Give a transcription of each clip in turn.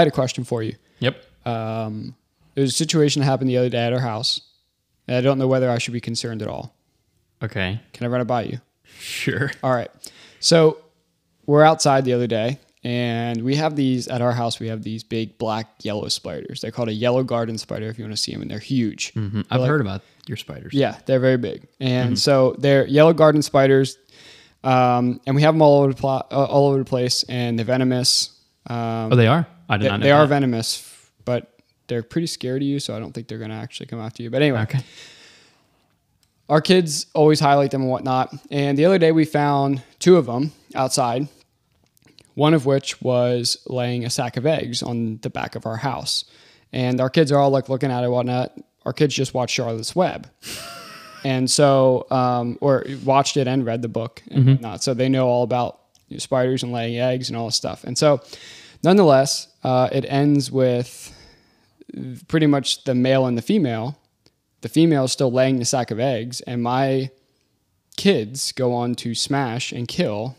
had a question for you. Yep. Um, there's a situation that happened the other day at our house, and I don't know whether I should be concerned at all. Okay. Can I run it by you? Sure. All right. So we're outside the other day, and we have these at our house. We have these big black yellow spiders. They're called a yellow garden spider if you want to see them, and they're huge. Mhm. I've heard about your spiders. Yeah, they're very big, and so they're yellow garden spiders, um, and we have them all over the pla- uh, all over the place, and they're venomous. Um, Oh, they are. I did they, not they are that. venomous, but they're pretty scared of you, so I don't think they're going to actually come after you. But anyway, Okay. our kids always highlight them and whatnot. And the other day we found two of them outside, one of which was laying a sack of eggs on the back of our house. And our kids are all like looking at it and whatnot. Our kids just watched Charlotte's Web. and so, um, or watched it and read the book and whatnot. So they know all about spiders and laying eggs and all this stuff. And so, nonetheless, uh, it ends with pretty much the male and the female the female is still laying the sack of eggs, and my kids go on to smash and kill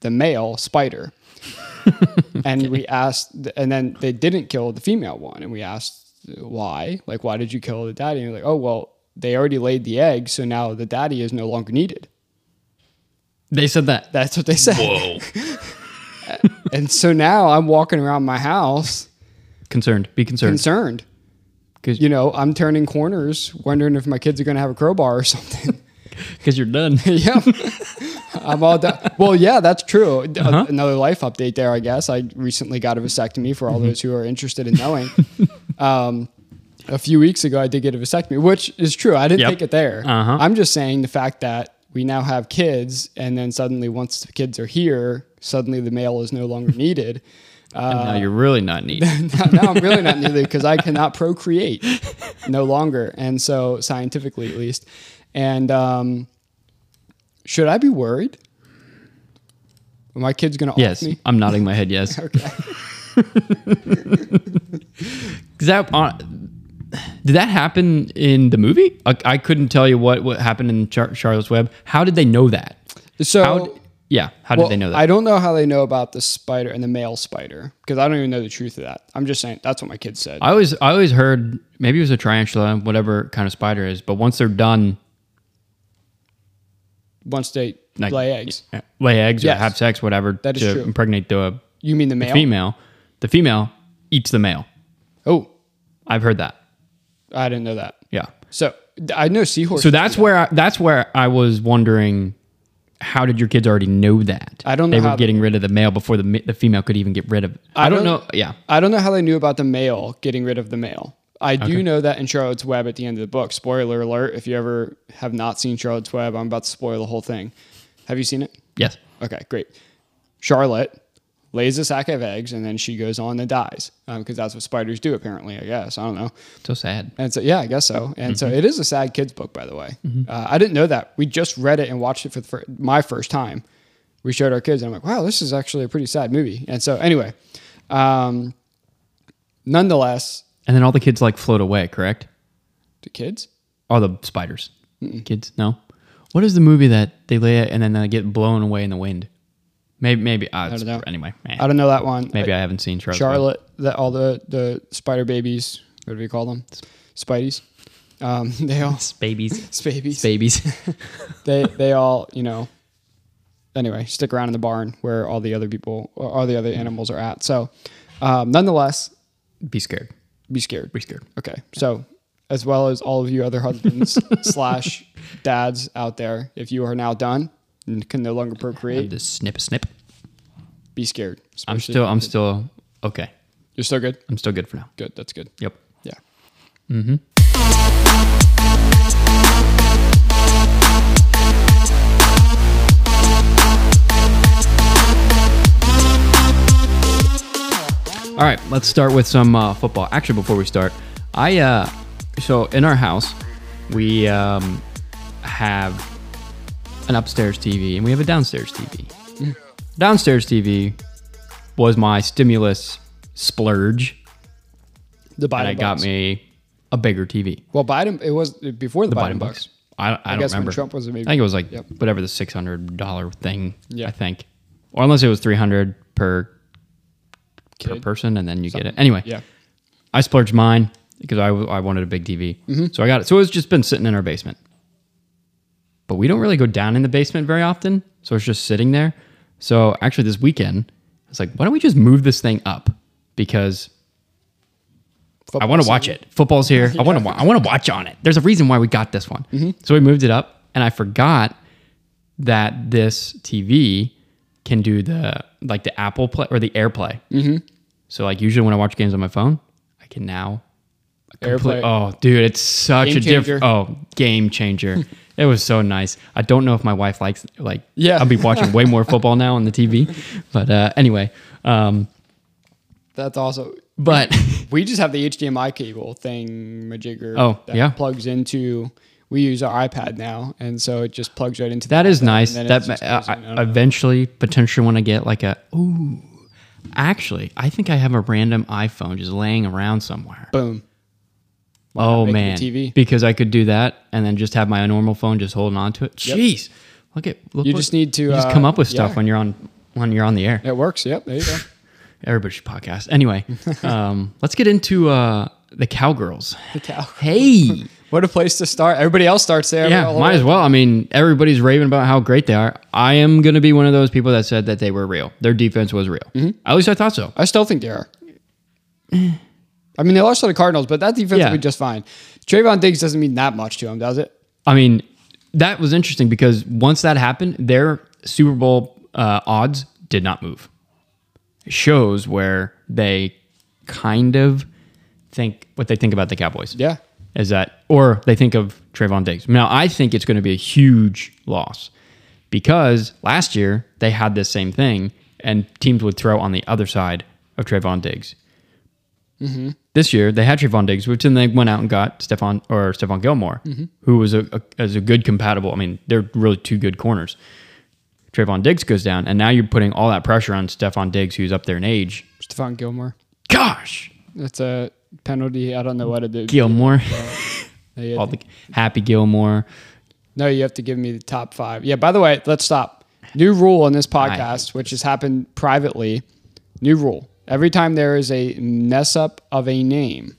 the male spider. and we asked, and then they didn't kill the female one, and we asked why. Like, why did you kill the daddy? And they're like, oh well, they already laid the egg, so now the daddy is no longer needed. They said that. That's what they said. Whoa. And so now I'm walking around my house concerned. Be concerned. Concerned. Cause you know, I'm turning corners, wondering if my kids are going to have a crowbar or something. Because you're done. yep. I'm all done. Well, yeah, that's true. Uh-huh. Another life update there, I guess. I recently got a vasectomy for all Mm-hmm. those who are interested in knowing. um, a few weeks ago, I did get a vasectomy, which is true. I didn't Yep. take it there. Uh-huh. I'm just saying the fact that we now have kids, and then suddenly, once the kids are here, suddenly the male is no longer needed. and now you're really not neat. now, now I'm really not needed because I cannot procreate no longer. And so, scientifically at least. And um, should I be worried? Are my kid's going to yes. me? I'm nodding my head. Yes. Okay. That uh, did that happen in the movie? I, I couldn't tell you what, what happened in Char- Charlotte's Web. How did they know that? So, How? yeah. How well, did they know that? I don't know how they know about the spider and the male spider because I don't even know the truth of that. I'm just saying that's what my kids said. I always I always heard maybe it was a tarantula, whatever kind of spider it is, but once they're done, Once they like, lay eggs. lay eggs Yes. or have sex, whatever, That is to true. impregnate the You mean the male? female, the female eats the male. Oh, I've heard that. I didn't know that. Yeah. So I know seahorses. So that's where I, that's where I was wondering, how did your kids already know that? I don't know They were they- getting rid of the male before the the female could even get rid of. I, don't, don't- know. Yeah. I don't know how they knew about the male getting rid of the male. I do know that in Charlotte's Web at the end of the book. Spoiler alert: if you ever have not seen Charlotte's Web, I'm about to spoil the whole thing. Have you seen it? Yes. Okay, great. Charlotte lays a sack of eggs and then she goes on and dies because that's what spiders do. Apparently, I guess I don't know. So sad. And so, yeah, I guess so. And Mm-hmm. so, it is a sad kids book, by the way. Uh, I didn't know that. We just read it and watched it for the fir- my first time. We showed our kids, and I'm like, wow, this is actually a pretty sad movie. And so, anyway, um, nonetheless, And then all the kids like float away. Correct. the kids. All the spiders. Kids. No. What is the movie that they lay it and then they get blown away in the wind? Maybe. Maybe. Uh, don't know. Anyway. eh. I don't know that one. Maybe Uh, I haven't seen Charlotte's Web. Charlotte, that all the the spider babies. What do we call them? Spideys. Um, they all Babies. babies. Babies. they they all you know anyway stick around in the barn where all the other people or all the other animals are at so um, nonetheless Be scared. be scared Be scared. okay so as well as all of you other husbands slash dads out there if you are now done and can no longer procreate Just snip, snip. be scared I'm especially- still. I'm still okay. you're still good I'm still good for now. good that's good Yep. yeah All right, let's start with some uh, football. Actually, before we start, I uh, so in our house we um, have an upstairs TV and we have a downstairs TV. Downstairs TV was my stimulus splurge, the and Biden it got bucks. me a bigger TV. well Biden it was before the, Biden, Biden bucks I, I, don't guess when remember. Trump was maybe- I think it was like Yep. whatever the six hundred dollar thing. Yeah. I think, or unless it was three hundred per per person, and then you get it. Anyway, Yeah. I splurged mine because I, I wanted a big TV. Mm-hmm. So I got it. So it's just been sitting in our basement. But we don't really go down in the basement very often. So it's just sitting there. So actually, this weekend, I was like, why don't we just move this thing up? Because I want to watch it. Football's here. I want to. I want to watch on it. There's a reason why we got this one. Mm-hmm. So we moved it up, and I forgot that this TV can do the like the Apple Play or the AirPlay. Mm-hmm. So like usually when I watch games on my phone, I can now. Airplay. Oh, dude, it's such Game a different. Oh, game changer. it was so nice. I don't know if my wife likes like. Yeah. I'll be watching way more football now on the TV, but uh, anyway. Um, That's also. but We just have the HDMI cable thing majigger. Oh, that yeah. Plugs into. We use our iPad now, and so it just plugs right into. That the is nice. and then it That in. I I, eventually, potentially, want to get like a. Ooh, actually, I think I have a random iPhone just laying around somewhere. Boom. Oh make it a man, TV? because I could do that and then just have my normal phone just holding on to it. Yep. Jeez, look at look. You what- just need to, just uh, come up with stuff yeah. when you're on when you're on the air. It works. Yep. There you go. Everybody should podcast. Anyway, um, let's get into uh, the cowgirls. The cow. Hey. What a place to start. Everybody else starts there. Yeah, might as well. I mean, everybody's raving about how great they are. I am going to be one of those people that said that they were real. Their defense was real. Mm-hmm. At least I thought so. I still think they are. I mean, they lost to the Cardinals, but that defense Yeah. will be just fine. Trayvon Diggs doesn't mean that much to him, does it? I mean, that was interesting because once that happened, their Super Bowl uh, odds did not move. It shows where they kind of think what they think about the Cowboys. Yeah. Is that, or they think of Trayvon Diggs. Now, I think it's going to be a huge loss because last year they had this same thing and teams would throw on the other side of Trayvon Diggs. This year they had Trayvon Diggs, which then they went out and got Stephon or Stephon Gilmore, mm-hmm. who was a, a as a good compatible. I mean, they're really two good corners. Trayvon Diggs goes down, and now you're putting all that pressure on Stephon Diggs, who's up there in age. Stephon Gilmore. Gosh, That's a penalty. I don't know what it is. Gilmore, Yeah, all the Happy Gilmore. No, you have to give me the top five. Yeah, by the way, let's stop. New rule in this podcast, which has happened privately. New rule. Every time there is a mess up of a name,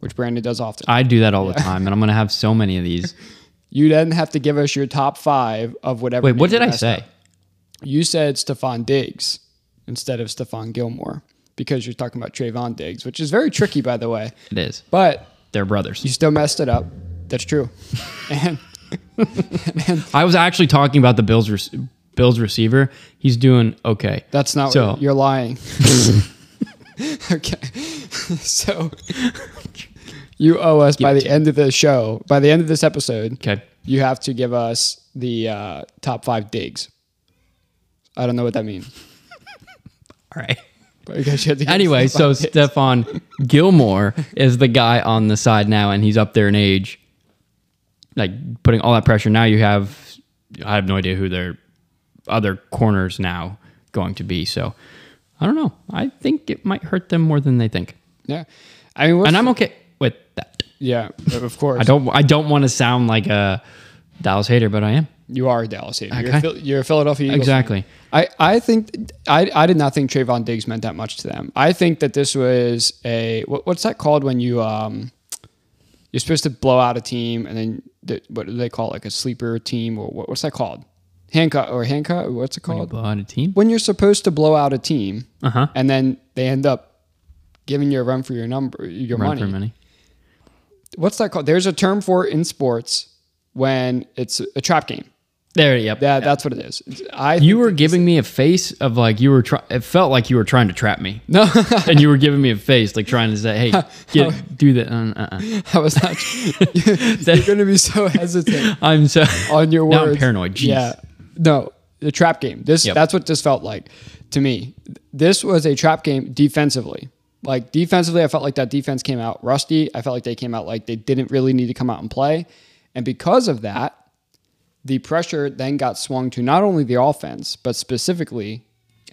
which Brandon does often, I do that all the time, and I'm gonna have so many of these. you then have to give us your top five of whatever. Wait, what did I say? up. You said Stephon Diggs instead of Stephon Gilmore because you're talking about Trayvon Diggs, which is very tricky, by the way. It is. But They're brothers. you still messed it up. That's true. And I was actually talking about the Bills Bills receiver. He's doing okay. That's not So- what you're lying. okay. so you owe us by the end of the show, by the end of this episode, Okay. you have to give us the uh, top five digs. I don't know what that means. All right. But I guess you have to give Anyway, so digs. Stephon Gilmore is the guy on the side now, and he's up there in age, like putting all that pressure. Now you have, I have no idea who their other corners now going to be. So I don't know. I think it might hurt them more than they think, yeah. I mean, and I'm okay with that. yeah, of course. I don't. I don't want to sound like a Dallas hater, but I am. You are a Dallas hater. You're, a you're a Philadelphia Eagles fan. Exactly. I, I think I, I did not think Trayvon Diggs meant that much to them. I think that this was a what, what's that called when you um you're supposed to blow out a team and then the, what do they call it like a sleeper team or what, what's that called handcuff or handcuff what's it called When you Blow out a team. when you're supposed to blow out a team Uh huh. and then they end up giving you a run for your number your Run money. for money. What's that called? There's a term for it in sports when it's a trap game. There. Yep. That that's what it is. I You were giving me a face of like you were trying. It felt like you were trying to trap me, no. and you were giving me a face like trying to say, "Hey, get, do that." Uh, uh, uh. I was not. You're going to be so hesitant I'm so on your words. Now I'm paranoid. Jeez. Yeah. No, the trap game. This Yep. that's what this felt like to me. This was a trap game defensively. Like defensively, I felt like that defense came out rusty. I felt like they came out like they didn't really need to come out and play. And because of that, the pressure then got swung to not only the offense, but specifically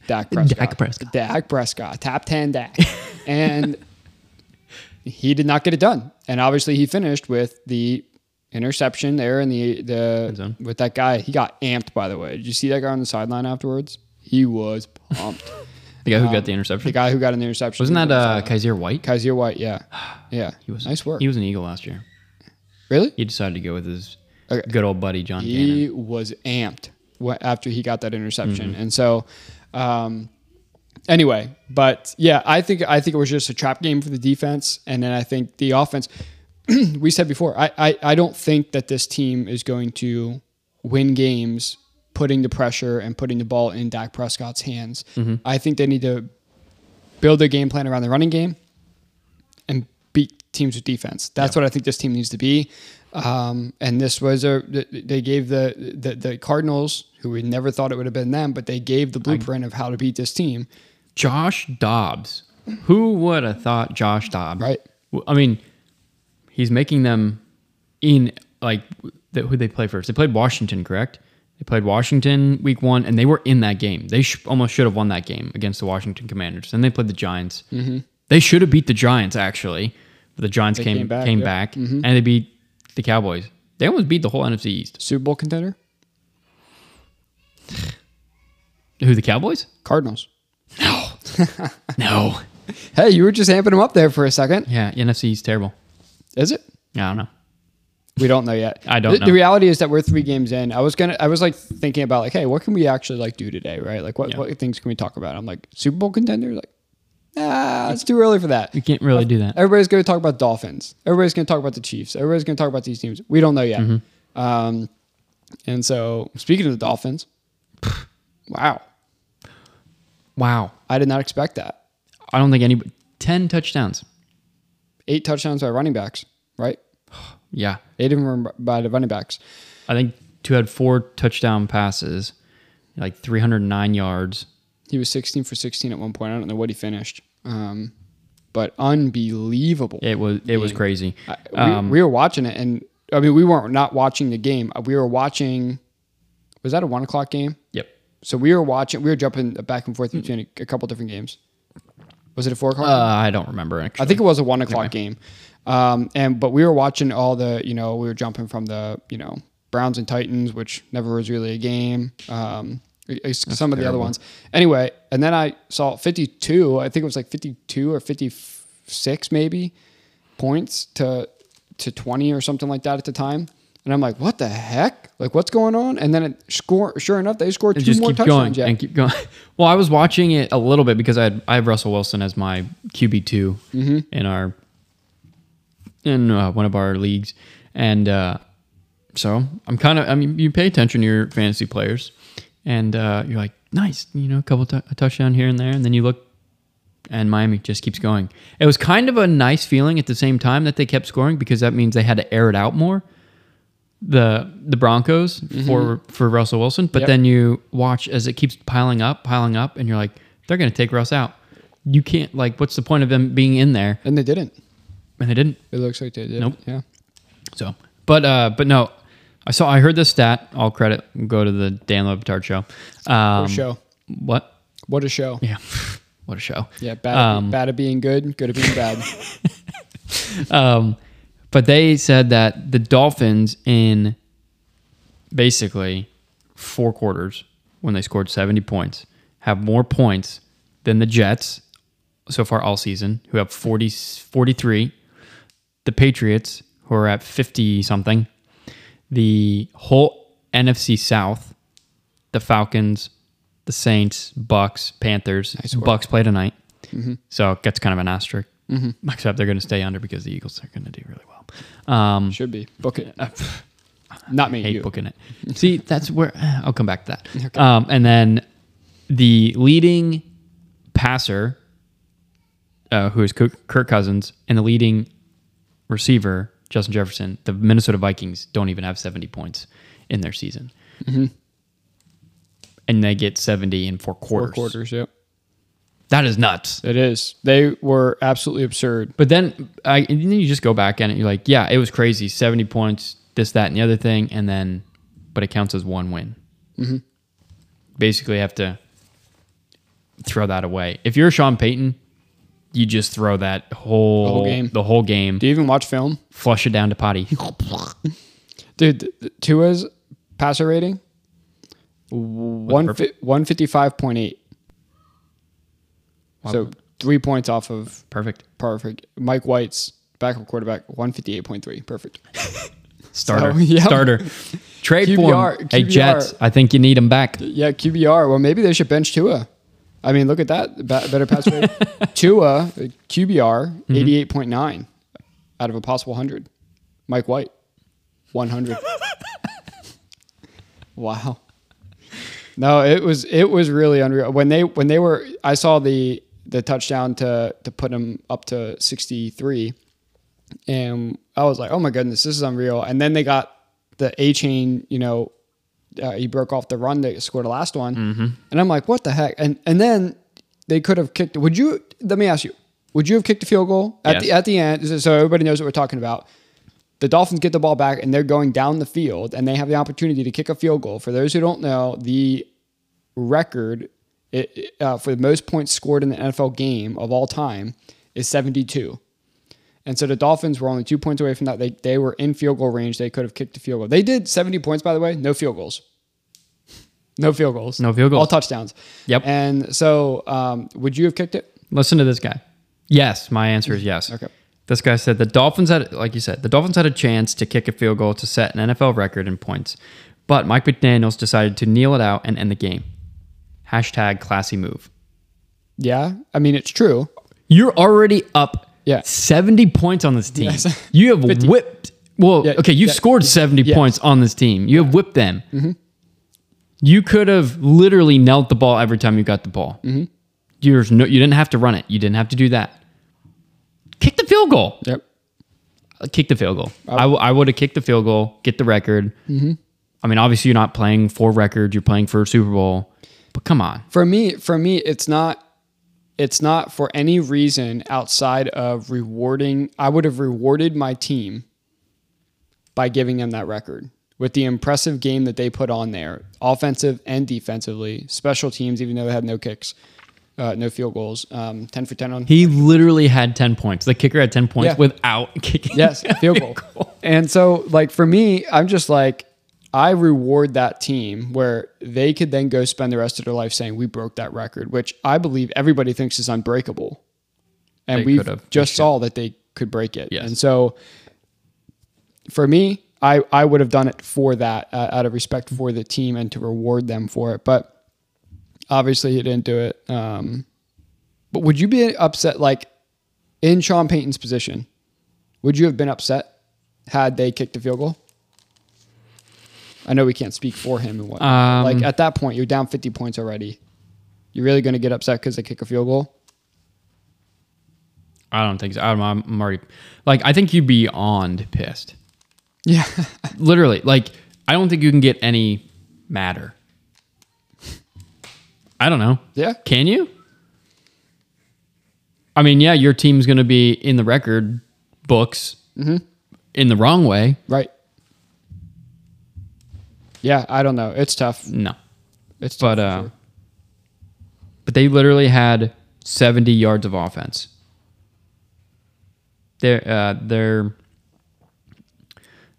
Dak Prescott. Dak Prescott. Dak Prescott, top 10 Dak. and he did not get it done. And obviously he finished with the interception there in the the with that guy. He got amped by the way. Did you see that guy on the sideline afterwards? He was pumped. The guy who got the interception. The guy who got an interception. Wasn't that uh, Kyzir White? Kyzir White? Yeah, yeah. He was nice work. He was an Eagle last year. really? He decided to go with his Okay. good old buddy John Gannon. he was amped after he got that interception, and so um, anyway, but yeah, I think I think it was just a trap game for the defense, and then I think the offense. we said before, I, I I don't think that this team is going to win games putting the pressure and putting the ball in Dak Prescott's hands. I think they need to build their game plan around the running game and beat teams with defense. That's what I think this team needs to be. Um, and this was a they gave the, the the Cardinals, who we never thought it would have been them, but they gave the blueprint of how to beat this team. Josh Dobbs. Who would have thought Josh Dobbs? Right. I mean, he's making them in like the, who they play first. They played Washington, correct? They played Washington week one, and they were in that game. They sh- almost should have won that game against the Washington Commanders. Then they played the Giants. Mm-hmm. They should have beat the Giants actually, but the Giants came came came back, back. Mm-hmm. and they beat the Cowboys. They almost beat the whole NFC East. Super Bowl contender, Who the Cowboys? Cardinals. No. No. Hey, you were just amping them up there for a second. Yeah, NFC is terrible. Is it? I don't know. We don't know yet. I don't the, know. The reality is that we're three games in. I was gonna, I was like thinking about like, hey, what can we actually like do today, right? Like, what, Yeah. what things can we talk about? I'm like, Super Bowl contender, like, ah, it's too early for that. You can't really do that. Everybody's going to talk about Dolphins. Everybody's going to talk about the Chiefs. Everybody's going to talk about these teams. We don't know yet. Mm-hmm. Um, and so, speaking of the Dolphins, wow, Wow. I did not expect that. I don't think any ten touchdowns. Eight touchdowns by running backs, right? Yeah. Eight of them were by the running backs. I think Tua had four touchdown passes, like 309 yards. He was 16 for 16 at one point. I don't know what he finished, um, but unbelievable. It was it was crazy. I- we, Um, we were watching it, and I mean, we weren't not watching the game. We were watching. Was that a one o'clock game? Yep. So we were watching. We were jumping back and forth between a, a couple different games. Was it a four o'clock? Uh, I don't remember actually. I think it was a one o'clock game. Um, and but we were watching all the, you know, we were jumping from the, you know, Browns and Titans, which never was really a game. Um, some of the other ones. Anyway, and then I saw 52. I think it was like 52 or 56 maybe points to to 20 or something like that at the time. And I'm like, what the heck? Like, what's going on? And then it score. Sure enough, they scored And two just more keep touchdowns. going yeah. and keep going. Well, I was watching it a little bit because I had I have Russell Wilson as my QB 2 Mm-hmm. in our in uh, one of our leagues, and uh, so I'm kind of I mean you pay attention to your fantasy players, and uh, you're like nice, you know, a couple t- a touchdown here and there, and then you look. And Miami just keeps going. It was kind of a nice feeling at the same time that they kept scoring because that means they had to air it out more the the Broncos for for Russell Wilson, but Yep. then you watch as it keeps piling up, piling up, and you're like, they're going to take Russ out. You can't like, what's the point of them being in there? And they didn't. And they didn't. It looks like they did. Nope. Yeah. So, but uh, but no, I saw I heard this stat. All credit go to the Dan Le Batard show. Um, What a show. What? What a show. Yeah, what a show. Yeah, bad, Um, bad at being good, good at being bad. Um, but they said that the Dolphins in basically four quarters, when they scored 70 points, have more points than the Jets so far all season, who have 40, 43. The Patriots, who are at 50 something. The whole NFC South, the Falcons, the Saints, Bucks, Panthers. Nice. Bucks play tonight. Mm-hmm. So it gets kind of an asterisk. Mm-hmm. Except they're going to stay under because the Eagles are going to do really well. Um, Should be. Book it. Not me. hate you. booking it. See, that's where I'll come back to that. Um, and then the leading passer, uh, who is Kirk Kirk Cousins, and the leading receiver, Justin Jefferson, the Minnesota Vikings don't even have 70 points in their season. And they get 70 in four quarters. Four quarters. Yep. That is nuts. It is. They were absolutely absurd. But then I and then you just go back and you're like, yeah, it was crazy. 70 points, this, that, and the other thing, and then but it counts as one win. Mm-hmm. Basically have to throw that away. If you're Sean Payton, you just throw that whole, the whole game. The whole game. Do you even watch film? Flush it down to potty. Dude, Tua's passer rating one 155.8. Wow. So three points off of perfect. Perfect. Mike White's backup quarterback, 158.3. Perfect. starter. So. Starter. Trade QBR, form. Hey, QBR. Jets, I think you need him back. Yeah, QBR. Well, maybe they should bench Tua. I mean, look at that. Better pass rate. Tua, QBR, mm-hmm. 88.9 out of a possible 100. Mike White, 100. wow. No, it was it was really unreal. When they when they were I saw the the touchdown to to put him up to 63 and I was like, "Oh my goodness, this is unreal." And then they got the A chain, you know, uh, he broke off the run that scored the last one, Mm-hmm. and I'm like, "What the heck?" And and then they could have kicked. Would you? Let me ask you: Would you have kicked a field goal at Yes. the at the end? So everybody knows what we're talking about. The Dolphins get the ball back and they're going down the field, and they have the opportunity to kick a field goal. For those who don't know, the record it, uh, for the most points scored in the NFL game of all time is 72. And so the Dolphins were only two points away from that. They, they were in field goal range. They could have kicked a field goal. They did 70 points, by the way. No field goals. No field goals. No field goals. All touchdowns. Yep. And so, um, would you have kicked it? Listen to this guy. Yes, my answer is yes. Okay. This guy said the Dolphins had, like you said, the Dolphins had a chance to kick a field goal to set an NFL record in points, but Mike McDaniel's decided to kneel it out and end the game. Hashtag classy move. Yeah. I mean, it's true. You're already up Yeah. 70 points on this team. Yes. You have 50. whipped. Well, Yeah, okay, you yeah, scored 70 yes. points on this team. You have whipped them. Mm-hmm. You could have literally knelt the ball every time you got the ball. Mm-hmm. There's no, you didn't have to run it. You didn't have to do that. Kick the field goal. Yep. Uh, Kick the field goal. I, w- I would have kicked the field goal, get the record. Mm-hmm. I mean, obviously, you're not playing for record. You're playing for a Super Bowl. But come on. For me, for me, it's not. It's not for any reason outside of rewarding. I would have rewarded my team by giving them that record with the impressive game that they put on there, offensive and defensively, special teams, even though they had no kicks, uh, no field goals, um, ten for ten on. He literally had 10 points. The kicker had 10 points Yeah. without kicking. Yes, field goal. And so, like for me, I'm just like, I reward that team where they could then go spend the rest of their life saying we broke that record, which I believe everybody thinks is unbreakable, and we just saw that they could break it. Yes. And so, for me, I I would have done it for that uh, out of respect for the team and to reward them for it, but obviously he didn't do it. Um, but would you be upset, like in Sean Payton's position? Would you have been upset had they kicked a field goal? I know we can't speak for him and whatnot. but, Um, like at that point, you're down 50 points already. You're really going to get upset because they kick a field goal? I don't think so. I'm, I'm already like I think you'd be on pissed. Yeah. Literally, like I don't think you can get any madder. I don't know. Yeah. Can you? I mean, yeah, your team's going to be in the record books in the wrong way. right. Yeah, I don't know. It's tough. No, It's but tough. uh, sure. but they literally had 70 yards of offense. They're uh, they're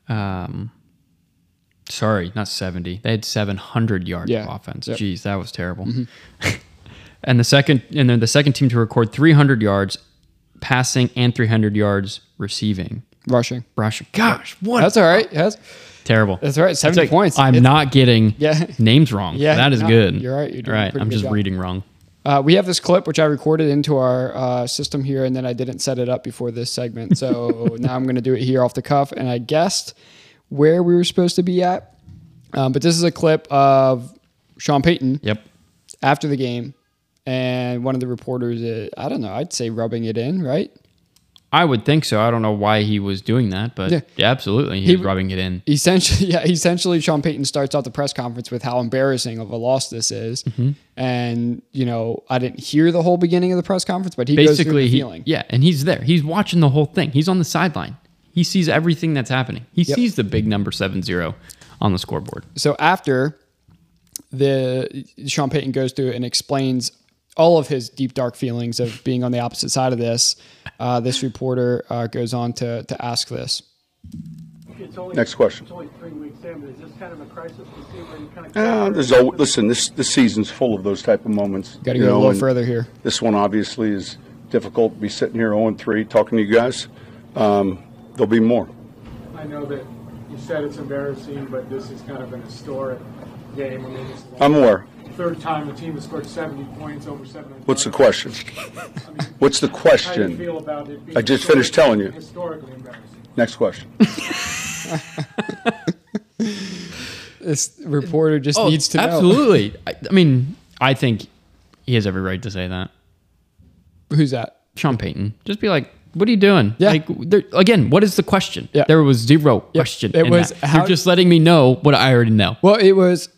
um sorry, not 70. They had 700 yards Yeah. of offense. Yep. Mm-hmm. Jeez, that was terrible. and the second and then the second team to record 300 yards passing and 300 yards receiving. rushing. Rushing. Gosh, what That's all right. Yes. Terrible. That's right. 70 like, points. I'm It's- not getting Yeah. names wrong. Yeah, that is no, good. you're right. You're doing right. I'm just job. reading wrong. Uh, we have this clip which I recorded into our uh, system here, and then I didn't set it up before this segment. So now I'm going to do it here off the cuff, and I guessed where we were supposed to be at. Um, but this is a clip of Sean Payton Yep. after the game, and one of the reporters, uh, I don't know, I'd say rubbing it in, right? I would think so. I don't know why he was doing that, but Yeah. yeah, absolutely, he, He- was rubbing it in. Essentially, yeah, essentially, Sean Payton starts out the press conference with how embarrassing of a loss this is, Mm-hmm. and you know, I didn't hear the whole beginning of the press conference, but he Basically, he, feeling. yeah, and he's there. He's watching the whole thing. He's on the sideline. He sees everything that's happening. He Yep. sees the big number seven zero on the scoreboard. so after the Sean Payton goes through and explains all of his deep dark feelings of being on the opposite side of this, uh, this reporter uh, goes on to to ask this. Only, Next question. It's only three weeks in, but is this kind of a crisis to see where kind of? Uh, there's al- listen, this this season's full of those type of moments. Got to you go a little further here. This one obviously is difficult to be sitting here 0 3 talking to you guys. Um, there'll be more. I know that you said it's embarrassing, but this is kind of an historic game. I mean, it's the I'm aware. Third time the team has scored 70 points over seven. What's the question? What's the How do you question? feel about it? being I just finished telling you. Historically embarrassing. Next question. This reporter just Oh, needs to know. absolutely. I, I mean, I think he has every right to say that. Who's that? Sean Payton, just be like, "What are you doing?" Yeah. Like, there, again, what is the question? Yeah. There was zero question. It in was that. how- You're just letting me know what I already know. Well, it was.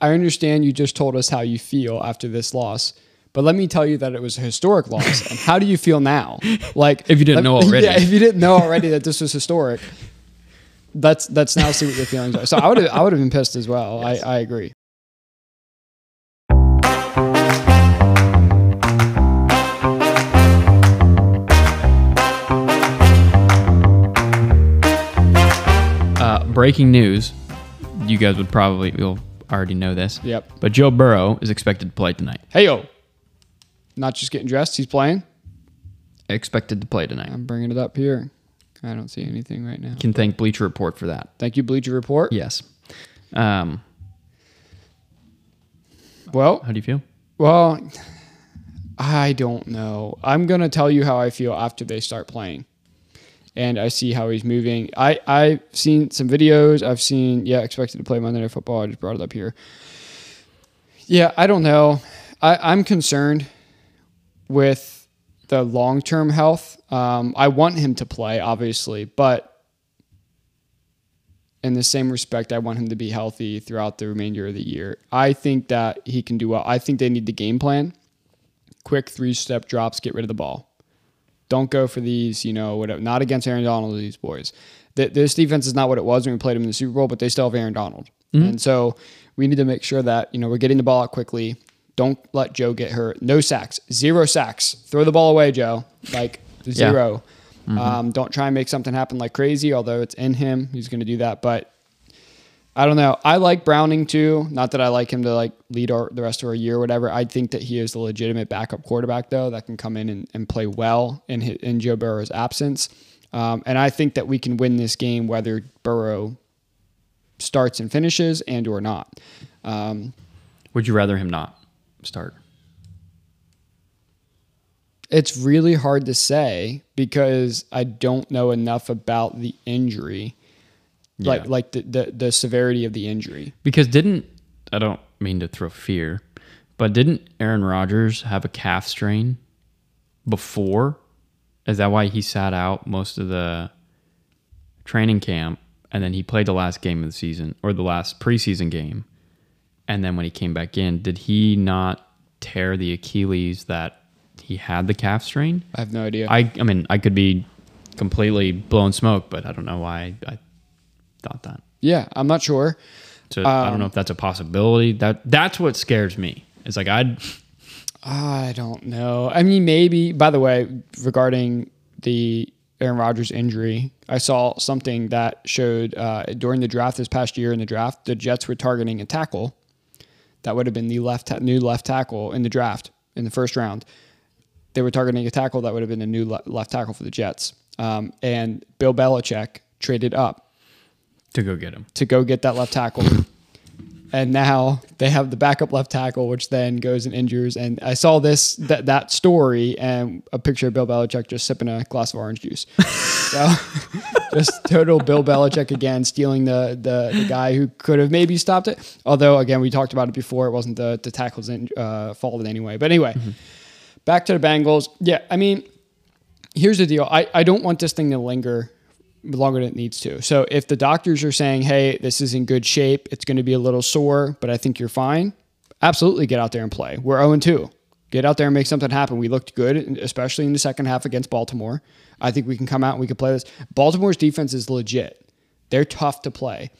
I understand you just told us how you feel after this loss, but let me tell you that it was a historic loss. and how do you feel now? Like, If you didn't let- know already. yeah, if you didn't know already that this was historic, let's let's now see what your feelings are. So I would have I would have been pissed as well. I, I agree. Uh, breaking news. You guys would probably you'll already know this. Yep. But Joe Burrow is expected to play tonight. Hey yo, not just getting dressed. He's playing. Expected to play tonight. I'm bringing it up here. I don't see anything right now. Can thank Bleacher Report for that. Thank you, Bleacher Report. Yes. Um, Well, how do you feel? Well, I don't know. I'm gonna tell you how I feel after they start playing, and I see how he's moving. I I've seen some videos. I've seen yeah, expected to play Monday Night Football. I just brought it up here. Yeah, I don't know. I I'm concerned with the long term health. Um, I want him to play, obviously, but in the same respect, I want him to be healthy throughout the remainder of the year. I think that he can do well. I think they need the game plan. Quick three step drops, get rid of the ball. Don't go for these, you know, whatever. Not against Aaron Donald, these boys. Th- This defense is not what it was when we played him in the Super Bowl, but they still have Aaron Donald. And so we need to make sure that, you know, we're getting the ball out quickly. Don't let Joe get hurt. No sacks, zero sacks. Throw the ball away, Joe. Like zero. Um, don't try and make something happen like crazy, although it's in him. He's going to do that. But I don't know. I like Browning too. Not that I like him to like lead our, the rest of our year or whatever. I think that he is the legitimate backup quarterback though that can come in and, and play well in his, in Joe Burrow's absence. Um, and I think that we can win this game whether Burrow starts and finishes and or not. Um, Would you rather him not start? it's really hard to say because I don't know enough about the injury, Yeah. like the, the the severity of the injury. Because didn't I don't mean to throw fear, but didn't Aaron Rodgers have a calf strain before? Is that why he sat out most of the training camp and then he played the last game of the season or the last preseason game? And then when he came back in, did he not tear the Achilles that he had the calf strain? I have no idea. I I mean, I could be completely blown smoke, but I don't know why I thought that. yeah, I'm not sure. So I don't know if that's a possibility. That that's what scares me. It's like I'd I don't know. I mean, maybe. By the way, regarding the Aaron Rodgers injury, I saw something that showed uh, during the draft this past year in the draft, the Jets were targeting a tackle that would have been the left ta- new left tackle in the draft in the first round. They were targeting a tackle that would have been a new le- left tackle for the Jets, um, and Bill Belichick traded up to go get him. to go get that left tackle. And now they have the backup left tackle, which then goes and injures. And I saw this that that story and a picture of Bill Belichick just sipping a glass of orange juice. so just total Bill Belichick again, stealing the, the the guy who could have maybe stopped it. Although again, we talked about it before, it wasn't the the tackle's in, uh, fault anyway. But anyway, back to the Bengals. Yeah, I mean, here's the deal. I, I don't want this thing to linger longer than it needs to. So if the doctors are saying, hey, this is in good shape, it's going to be a little sore, but I think you're fine, absolutely get out there and play. We're 0 2. Get out there and make something happen. We looked good, especially in the second half against Baltimore. I think we can come out and we can play this. Baltimore's defense is legit. They're tough to play.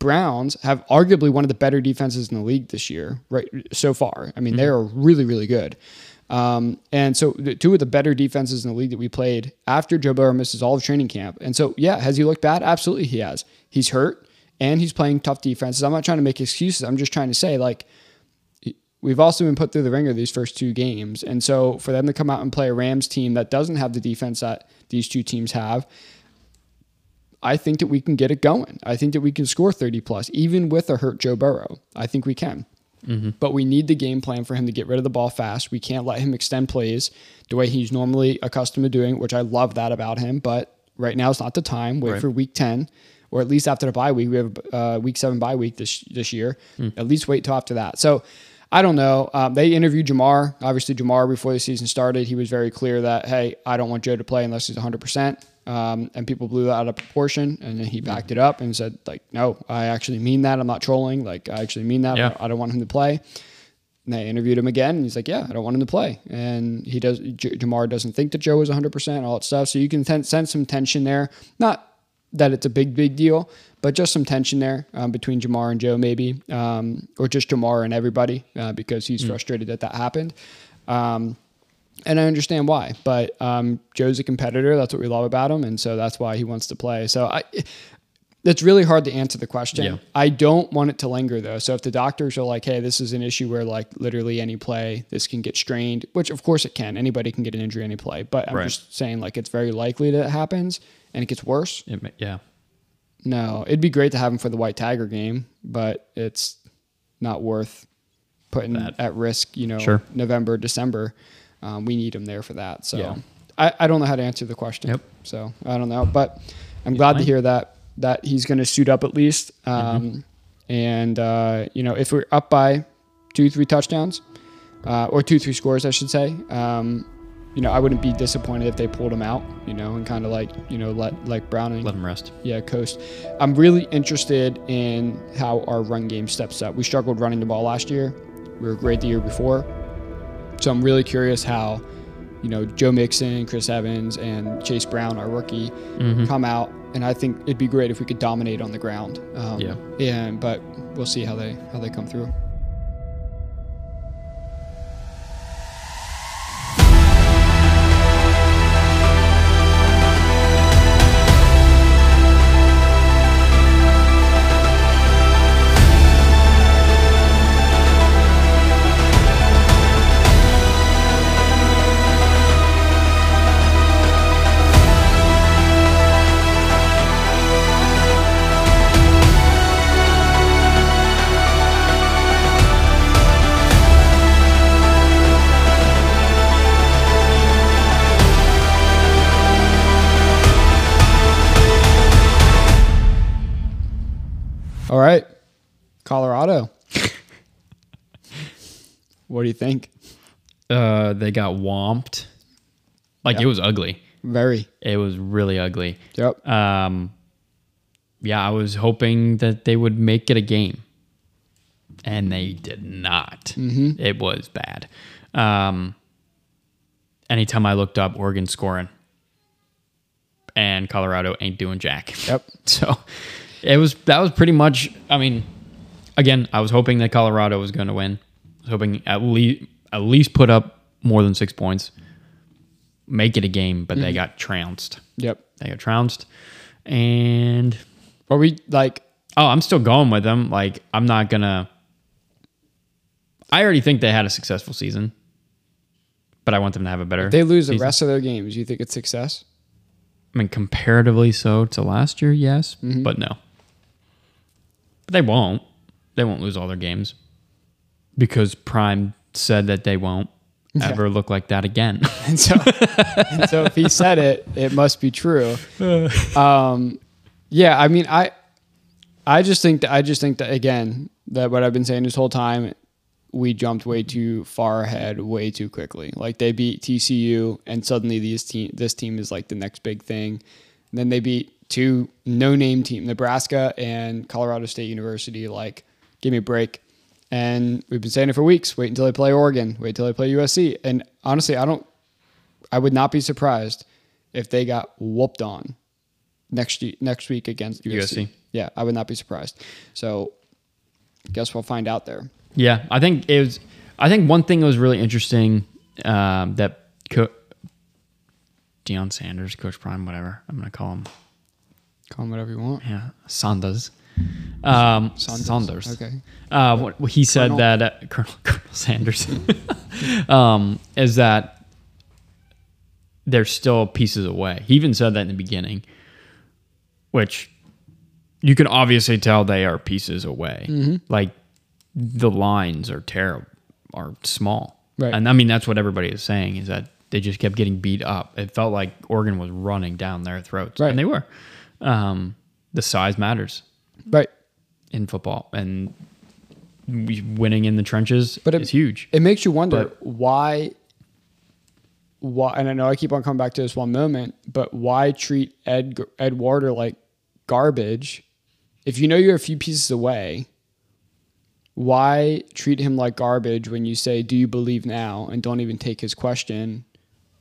Browns have arguably one of the better defenses in the league this year, right? So far, I mean, mm-hmm. they are really, really good. Um, and so the, two of the better defenses in the league that we played after Joe Burrow misses all of training camp. And so, yeah, has he looked bad? Absolutely, he has. He's hurt and he's playing tough defenses. I'm not trying to make excuses. I'm just trying to say, like, we've also been put through the ringer these first two games. And so for them to come out and play a Rams team that doesn't have the defense that these two teams have, I think that we can get it going. I think that we can score 30 plus, even with a hurt Joe Burrow. I think we can. Mm-hmm. But we need the game plan for him to get rid of the ball fast. We can't let him extend plays the way he's normally accustomed to doing, which I love that about him. But right now is not the time. Wait Right. for week 10, or at least after the bye week. We have uh, week seven bye week this, this year. At least wait till after that. So I don't know. Um, they interviewed Ja'Marr. Obviously, Ja'Marr, before the season started, he was very clear that, hey, I don't want Joe to play unless he's 100%. Um, and people blew that out of proportion. And then he backed it up and said, like, no, I actually mean that. I'm not trolling. Like, I actually mean that. Yeah. I don't want him to play. And they interviewed him again, and he's like, "Yeah, I don't want him to play." And he does. J- Ja'Marr doesn't think that Joe is 100, percent all that stuff. So you can ten- sense some tension there. Not that it's a big, big deal, but just some tension there um, between Ja'Marr and Joe, maybe, um, or just Ja'Marr and everybody uh, because he's frustrated that that happened. Um, and I understand why, but um, Joe's a competitor. That's what we love about him, and so that's why he wants to play. So I, it's really hard to answer the question. Yeah. I don't want it to linger though. So if the doctors are like, "Hey, this is an issue where like literally any play this can get strained," which of course it can. Anybody can get an injury any play, but I'm Right. just saying like it's very likely that it happens and it gets worse. It, ma- yeah. No, it'd be great to have him for the White Tiger game, but it's not worth putting That. at risk. You know, Sure. November, December. Um, we need him there for that. So Yeah. I, I don't know how to answer the question. Yep. So I don't know, but I'm glad to hear that that he's going to suit up at least. Mm-hmm. Um, And uh, you know, if we're up by two, three touchdowns, uh, or two, three scores, I should say. Um, you know, I wouldn't be disappointed if they pulled him out. You know, and kind of like you know let like Browning Let him rest. yeah, coast. I'm really interested in how our run game steps up. We struggled running the ball last year. We were great the year before. So I'm really curious how, you know, Joe Mixon, Chris Evans, and Chase Brown, our rookie, Mm-hmm. come out. And I think it'd be great if we could dominate on the ground. Um, Yeah. And but we'll see how they how they come through. Colorado. what do you think? Uh, they got womped. Like Yeah. it was ugly. Very. It was really ugly. Yep. Um, yeah, I was hoping that they would make it a game, and they did not. It was bad. Um, anytime I looked up, Oregon scoring, and Colorado ain't doing jack. Yep. So it was that was pretty much. I mean, again, I was hoping that Colorado was going to win. I was hoping at least at least put up more than six points, make it a game, but they got trounced. Yep. They got trounced, and Are we like? oh, I'm still going with them. Like I'm not gonna. I already think they had a successful season, but I want them to have a better. They lose the rest of their games. You think it's success? I mean, comparatively so to last year, yes, Mm-hmm. but no. But they won't. They won't lose all their games because Prime said that they won't ever look like that again. And so, and so if he said it, it must be true. Um, yeah, I mean, I, I just think that I just think that again that what I've been saying this whole time, we jumped way too far ahead, way too quickly. Like they beat TCU, and suddenly these team, this team is like the next big thing. And then they beat two no-name team, Nebraska and Colorado State University. Like, give me a break. And we've been saying it for weeks. Wait until they play Oregon. Wait until they play USC. And honestly, I don't. I would not be surprised if they got whooped on next next week against USC. USC. Yeah, I would not be surprised. So, guess we'll find out there. Yeah, I think it was. I think one thing that was really interesting um, that co- Deion Sanders, Coach Prime, whatever I'm gonna call him. Call him whatever you want. Yeah, Sanders. Um, Saunders. Saunders. Okay. Uh, he said Colonel. that uh, Colonel, Colonel Sanders um, is that they're still pieces away. He even said that in the beginning, which you can obviously tell they are pieces away. Mm-hmm. Like the lines are terrible, are small, Right. And I mean that's what everybody is saying is that they just kept getting beat up. It felt like Oregon was running down their throats, Right. and they were. Um, the size matters Right. in football, and winning in the trenches But it- is huge. It makes you wonder But- why. Why, and I know I keep on coming back to this one moment, but why treat Ed Ed Werder like garbage? If you know you're a few pieces away, why treat him like garbage when you say, "Do you believe now?" and don't even take his question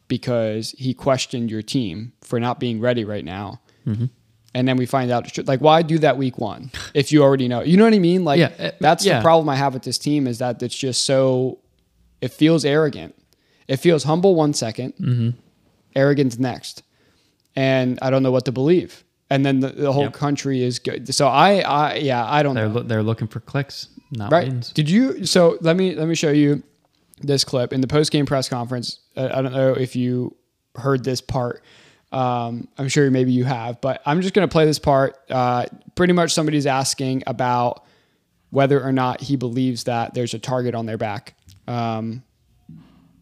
because he questioned your team for not being ready right now. Mm-hmm. And then we find out, like, why do that week one if you already know? You know what I mean? Like, Yeah, uh, that's yeah. the problem I have with this team is that it's just so, it feels arrogant. It feels humble one second, Mm-hmm. arrogance next, and I don't know what to believe. And then the, the whole Yep. country is good. So I, I, yeah, I don't They're know. lo- they're looking for clicks, not Right? wins. Did you? So let me let me show you this clip in the post game press conference. Uh, I don't know if you heard this part. Um, I'm sure maybe you have, but I'm just going to play this part. Uh, pretty much somebody's asking about whether or not he believes that there's a target on their back um,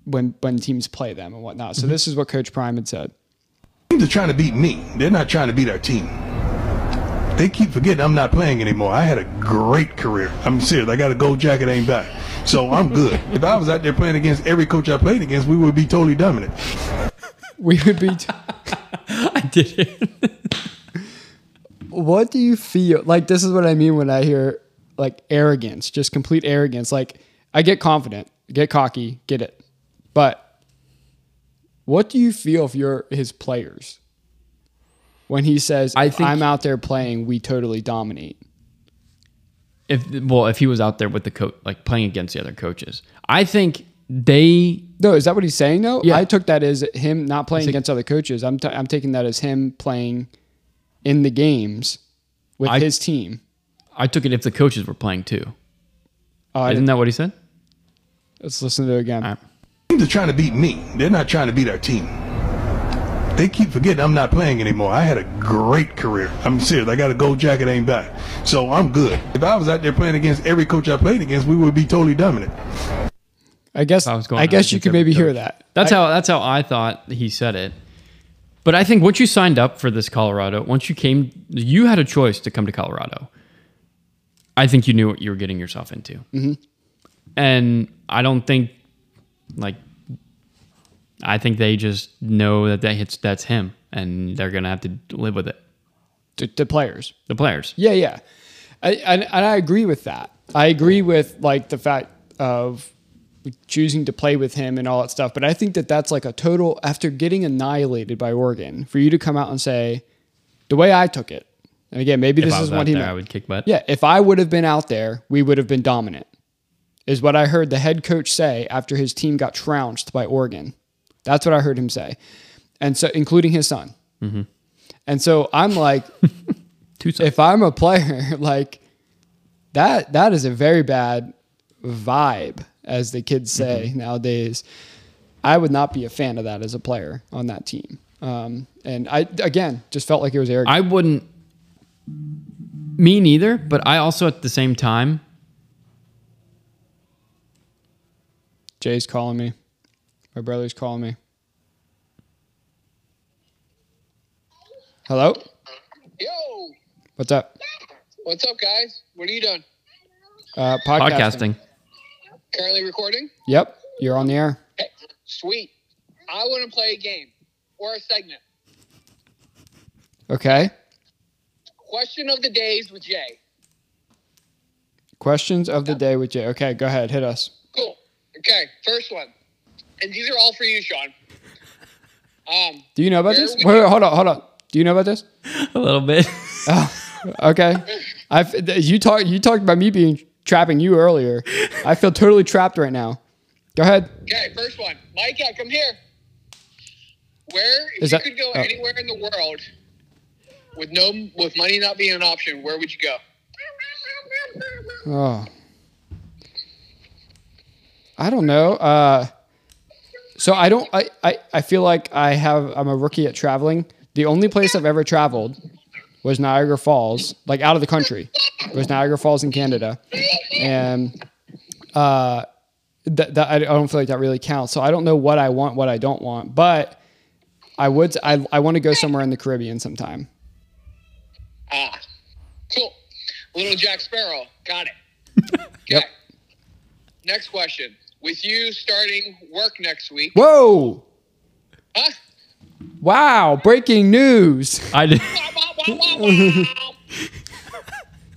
when when teams play them and whatnot. So this is what Coach Prime had said. Teams are trying to beat me. They're not trying to beat our team. They keep forgetting I'm not playing anymore. I had a great career. I'm serious. I got a gold jacket ain't back. So I'm good. if I was out there playing against every coach I played against, we would be totally dominant. We would be. I did it. what do you feel like this is what i mean when i hear like arrogance just complete arrogance. Like i get confident get cocky get it. But what do you feel if you're his players? When he says I think- i'm out there playing we totally dominate. If well, if he was out there with the coach, like playing against the other coaches, I think they no is that what he's saying though Yeah. i took that as him not playing like- against other coaches I'm, t- I'm taking that as him playing in the games with I- his team I took it if the coaches were playing too. oh, Isn't that what he said? let's listen to it again All right. Teams are trying to beat me. They're not trying to beat our team. They keep forgetting I'm not playing anymore. I had a great career. I'm serious. I got a gold jacket ain't back. So I'm good. If I was out there playing against every coach I played against, we would be totally dominant. I guess I was going I guess you could maybe hear that. That's I- how that's how I thought he said it. But I think once you signed up for this Colorado, once you came, you had a choice to come to Colorado. I think you knew what you were getting yourself into, mm-hmm. and I don't think, like, I think they just know that that hits that's him, and they're gonna have to live with it. The, to players. The players, Yeah, yeah, I, and, and I agree with that. I agree with like the fact of choosing to play with him and all that stuff. But I think that that's like a total after getting annihilated by Oregon for you to come out and say the way I took it. And again, maybe if this is what he there, meant. I would kick butt. Yeah, if I would have been out there, we would have been dominant. Is what I heard the head coach say after his team got trounced by Oregon. That's what I heard him say, and so including his son. Mm-hmm. And so I'm like, if I'm a player, like that, that is a very bad vibe, as the kids say Mm-hmm. nowadays. I would not be a fan of that as a player on that team. Um, and I again just felt like it was arrogant. I wouldn't. Me neither, but I also at the same time Jay's calling me. My brother's calling me. Hello? Yo, What's up? what's up, guys? What are you doing? Uh, podcasting. podcasting. Currently recording? Yep, you're on the air. Hey, sweet. I want to play a game or a segment. Okay. Question of the days with Jay. Questions of the day with Jay. Okay, go ahead. Hit us. Cool. Okay, first one. And these are all for you, Sean. Um, Do you know about this? Wait, wait, hold on, hold on. Do you know about this? A little bit. Okay. I've you talked you talked about me being trapping you earlier. I feel totally trapped right now. Go ahead. Okay, first one. Micah, come here. Where if Is you that- could go oh. anywhere in the world with no with money not being an option, where would you go? Oh. I don't know. Uh, so I don't. I, I I feel like I have. I'm a rookie at traveling. The only place I've ever traveled was Niagara Falls, like out of the country. It was Niagara Falls in Canada, and uh, that, that I don't feel like that really counts. So I don't know what I want, what I don't want, but I would. I I want to go somewhere in the Caribbean sometime. Ah, cool. Little Jack Sparrow. Got it. Okay. Yep. Next question. With you starting work next week, Whoa! huh? Wow! Breaking news. I did.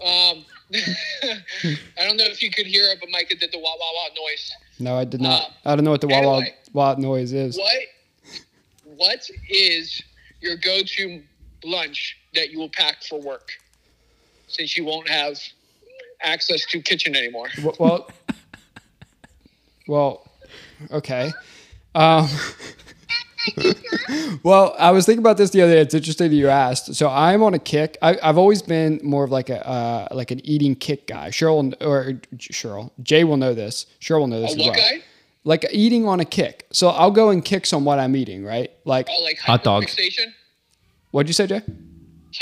Um, I don't know if you could hear it, but Micah did the wah wah wah noise. No, I did not. Uh, I don't know what the wah wah anyway. wah noise is. What What is your go-to lunch that you will pack for work, since you won't have access to kitchen anymore? Well, well, okay. Um, well, I was thinking about this the other day. It's interesting that you asked. So I'm on a kick. I, I've always been more of like a uh, like an eating kick guy. Cheryl or Cheryl Jay will know this. Cheryl will know this A as well. guy? Like eating on a kick. So I'll go and kicks on what I'm eating. Right? Like Oh, like Hot dogs. hyperfixation? what'd you say, Jay?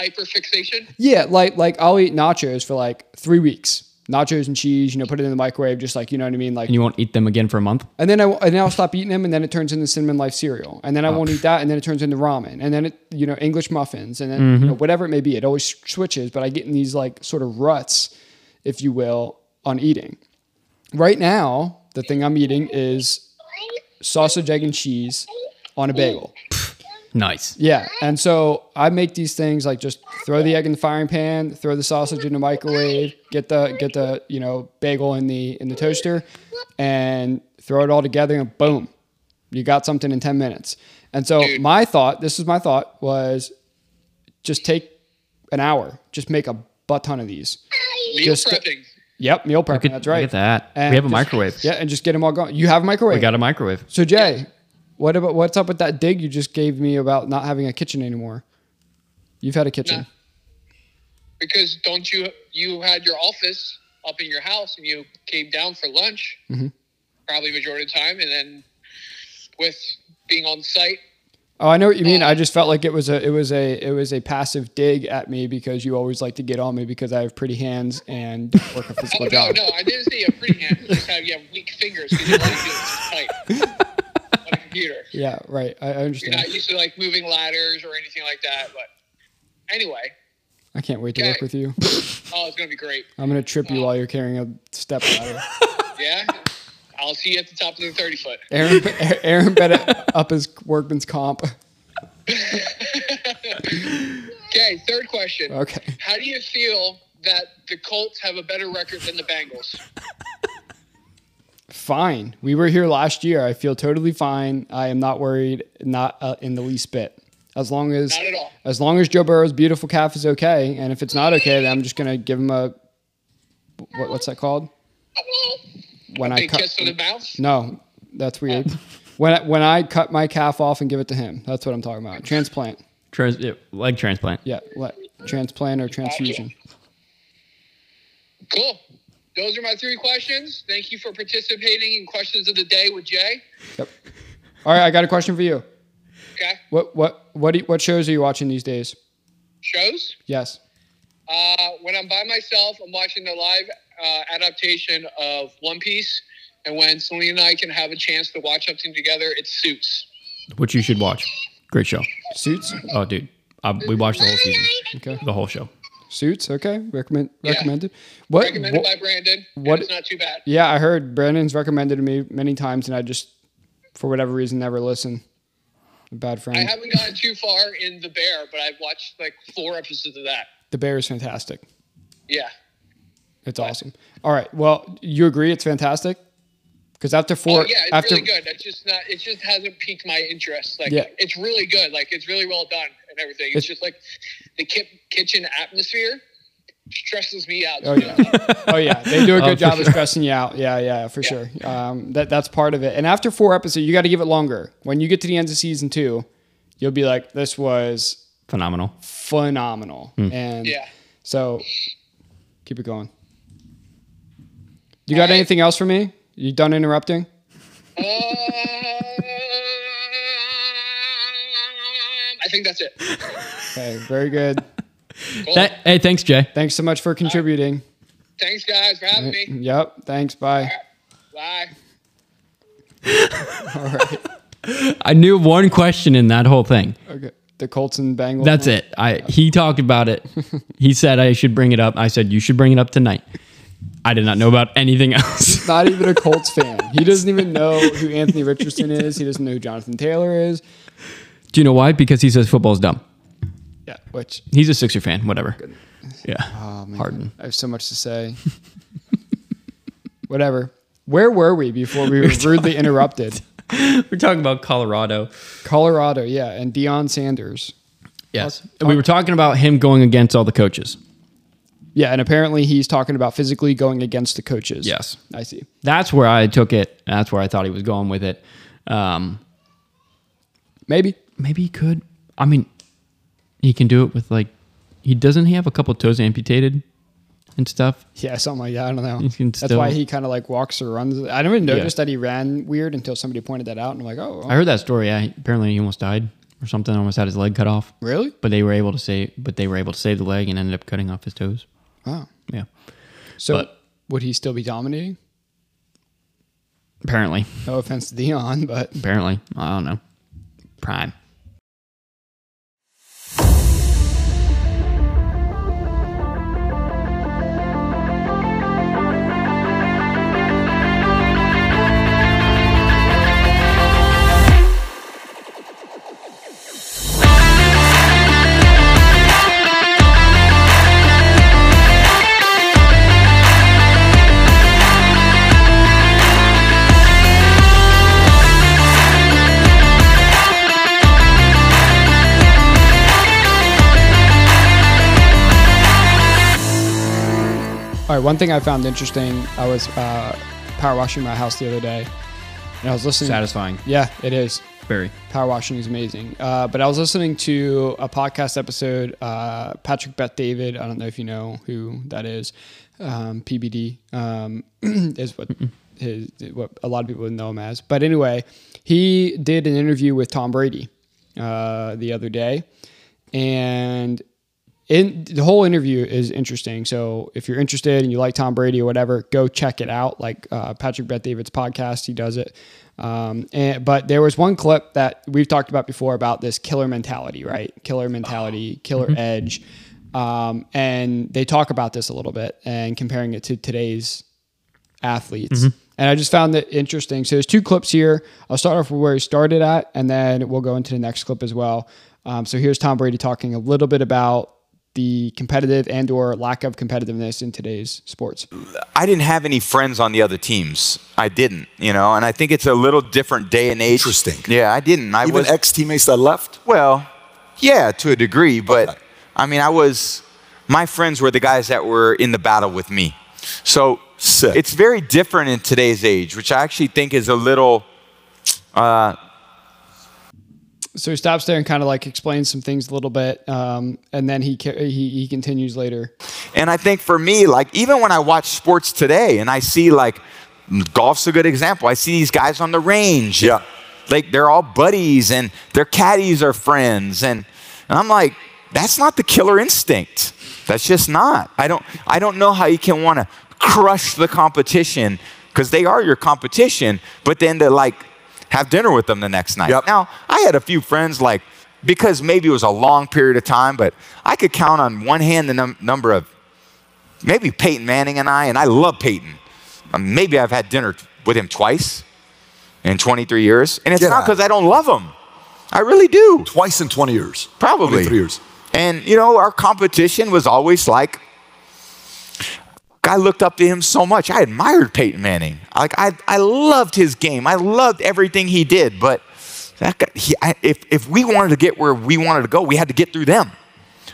Hyperfixation? Yeah, like like I'll eat nachos for like three weeks. Nachos and cheese, you know, put it in the microwave, just like you know what I mean, like And you won't eat them again for a month. And then I and then I'll stop eating them, and then it turns into cinnamon life cereal, and then I oh. won't eat that, and then it turns into ramen, and then it you know English muffins, and then you mm-hmm. know, whatever it may be. It always switches, but I get in these like sort of ruts, if you will, on eating. Right now, the thing I'm eating is sausage, egg, and cheese on a bagel. Nice. Yeah, and so I make these things like just throw the egg in the firing pan, throw the sausage in the microwave, get the get the you know bagel in the in the toaster, and throw it all together, and boom, you got something in ten minutes. And so Dude. my thought, this is my thought, was just take an hour, just make a butt ton of these. Meal Just- prepping. Yep, meal prepping. Look at, that's right. Look at that. And we have a just- microwave. Yeah, and just get them all going. You have a microwave. We got a microwave. So Jay, what about what's up with that dig you just gave me about not having a kitchen anymore? You've had a kitchen. Because don't you you had your office up in your house and you came down for lunch Mm-hmm. probably majority of the time and then with being on site Oh, I know what you mean. I just felt like it was a it was a it was a passive dig at me because you always like to get on me because I have pretty hands and work a Oh physical no, job. no, I didn't say you have free hands. You just have you have weak fingers because you like to do it tight on a computer. Yeah, right. I, I You're not used to like moving ladders or anything like that. But anyway, I can't wait to work with you. oh, it's gonna be great. I'm gonna trip you while you're carrying a step ladder. Yeah, I'll see you at the top of the thirty foot. Aaron Aaron better up his workman's comp. Okay, third question. Okay. How do you feel that the Colts have a better record than the Bengals? Fine. We were here last year. I feel totally fine. I am not worried, not uh, in the least bit. As long as Not at all. as long as Joe Burrow's beautiful calf is okay, and if it's not okay, then I'm just gonna give him a what, what's that called? Uh-huh. When I Big cut kiss on the mouth. no, that's weird. When I, when I cut my calf off and give it to him, that's what I'm talking about. Transplant, Trans- yeah, leg transplant. yeah, what transplant or transfusion? Cool. Those are my three questions. Thank you for participating in questions of the day with Jay. Yep. All right, I got a question for you. Okay. What what what do you, what shows are you watching these days? Shows. Yes. Uh, when I'm by myself, I'm watching the live uh, adaptation of One Piece. And when Selena and I can have a chance to watch something together, it's Suits. Which you should watch. Great show. Suits. Oh, dude. Uh, we watched the whole season. Okay. The whole show. Suits. Okay. Recommend Yeah. recommended. What? Recommended what- by Brandon. and what- It's not too bad. Yeah, I heard Brandon's recommended to me many times, and I just, for whatever reason, never listen. Bad friend. I haven't gotten too far in The Bear, but I've watched like four episodes of that. the Bear is fantastic. Yeah. It's awesome. All right. Well, you agree it's fantastic? Because after four, oh yeah, it's after really good. It's just not. It just hasn't piqued my interest. Like Yeah. it's really good. Like it's really well done and everything. It's, It's- just like the ki- kitchen atmosphere stresses me out. Oh yeah, oh yeah. They do a Oh, good for job of stressing you out. Yeah, yeah, for sure. Um, that that's part of it. And after four episodes, you got to give it longer. When you get to the end of season two, you'll be like, "This was Phenomenal. phenomenal." And Yeah. so keep it going. You got Alright. anything else for me? You done interrupting? Um, I think that's it. Okay, very good. Cool. Th- hey, thanks, Jay. Thanks so much for contributing. Thanks, guys, for having me. Yep. Thanks. Bye. Bye. All right. I knew one question in that whole thing. Okay. The Colts and Bengals. That's one? it. I he talked about it. He said I should bring it up. I said you should bring it up tonight. I did not know about anything else. He's Not even a Colts fan. He doesn't even know who Anthony Richardson is. He doesn't know who Jonathan Taylor is. Do you know why? Because he says football's dumb. Yeah. Which He's a Sixer fan. Whatever. Yeah. Oh, man. Harden. I have so much to say. Whatever. Where were we before we were rudely interrupted? We're talking about Colorado. Colorado, yeah, and Deion Sanders. Yes. and We were talking about him going against all the coaches. Yeah, and apparently he's talking about physically going against the coaches. Yes. I see. That's where I took it. That's where I thought he was going with it. Um, Maybe. maybe he could. I mean, he can do it with like. He doesn't he have a couple toes amputated and stuff. Yeah, something like that. I don't know. That's why he kind of like walks or runs. I didn't even notice Yeah. that he ran weird until somebody pointed that out, and I'm like, oh, I heard that story. Yeah, apparently he almost died or something. Almost had his leg cut off. really? But they were able to save. But they were able to save the leg and ended up cutting off his toes. Oh, Yeah. so But- would he still be dominating? Apparently. No offense to Deion, but Apparently. I don't know. Prime. Right, one thing I found interesting, I was uh, power washing my house the other day, and I was listening. Satisfying. Yeah, it is. Very. Power washing is amazing. Uh, but I was listening to a podcast episode. Uh, Patrick Bet-David. I don't know if you know who that is. Um, PBD um, is what his what a lot of people know him as. But anyway, he did an interview with Tom Brady uh, the other day, and in the whole interview is interesting. So if you're interested and you like Tom Brady or whatever, go check it out. Like uh, Patrick Bet-David's podcast, he does it. Um, and, but there was one clip that we've talked about before about this killer mentality, right? Killer mentality, killer edge. Um, and they talk about this a little bit and comparing it to today's athletes. And I just found that interesting. So there's two clips here. I'll start off with where he started at, and then we'll go into the next clip as well. Um, so here's Tom Brady talking a little bit about the competitive and or lack of competitiveness in today's sports. I didn't have any friends on the other teams. I didn't, you know, and I think it's a little different day and age. Interesting. Yeah, I didn't. I Even was ex teammates that left? well, yeah, to a degree, but Okay. I mean, I was my friends were the guys that were in the battle with me. So Sick. it's very different in today's age, which I actually think is a little uh, So he stops there and kind of like explains some things a little bit, um, and then he, he he continues later. And I think for me, like even when I watch sports today and I see like golf's a good example. I see these guys on the range. Yeah. Like they're all buddies and their caddies are friends. And, and I'm like, that's not the killer instinct. That's just not. I don't I don't know how you can want to crush the competition because they are your competition, but then to like have dinner with them the next night. Yep. Now, I had a few friends like because maybe it was a long period of time, but I could count on one hand the num- number of maybe Peyton Manning and I, and I love Peyton. Um, maybe I've had dinner with him twice in 23 years, and it's not because I don't love him. I really do, Twice in 20 years. probably 23 years. And you know, our competition was always like, I looked up to him so much. I admired Peyton Manning. Like I, I loved his game. I loved everything he did. But that guy, he, I, if if we wanted to get where we wanted to go, we had to get through them.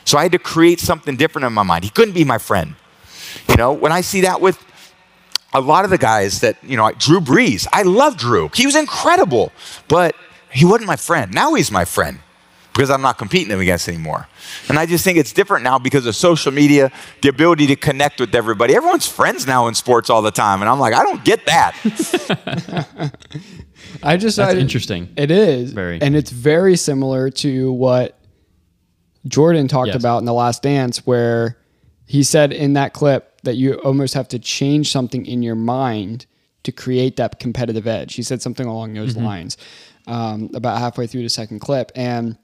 So I had to create something different in my mind. He couldn't be my friend. You know, when I see that with a lot of the guys that, you know, like Drew Brees, I love Drew. He was incredible, but he wasn't my friend. Now he's my friend because I'm not competing him against anymore. And I just think it's different now because of social media, the ability to connect with everybody. Everyone's friends now in sports all the time. And I'm like, I don't get that. I just That's I- interesting. It is Very. and it's very similar to what Jordan talked Yes. about in the Last Dance, where he said in that clip that you almost have to change something in your mind to create that competitive edge. He said something along those Mm-hmm. lines um, about halfway through the second clip, and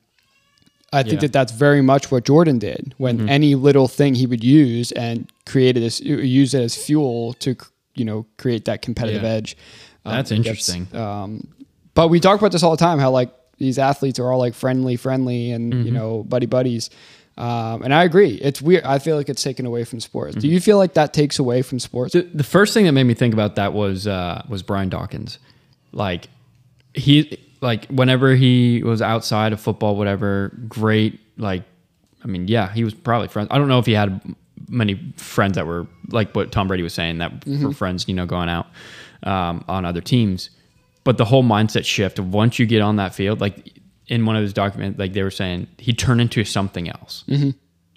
I think Yeah. that that's very much what Jordan did. When Mm-hmm. any little thing he would use and created this, use it as fuel to you know create that competitive Yeah. edge. Um, That's it gets, interesting. um, but we talk about this all the time. How like these athletes are all like friendly, friendly, and Mm-hmm. you know buddy buddies. Um, and I agree. It's weird. I feel like it's taken away from sports. Do you feel like that takes away from sports? The, the first thing that made me think about that was uh, was Brian Dawkins. Like he like whenever he was outside of football, whatever, great. Like I mean, yeah, he was probably friends. I don't know if he had many friends that were like what Tom Brady was saying that were mm-hmm. friends, you know, going out um, on other teams. But the whole mindset shift of once you get on that field, like in one of his documents, like they were saying, he turned into something else. Mm-hmm.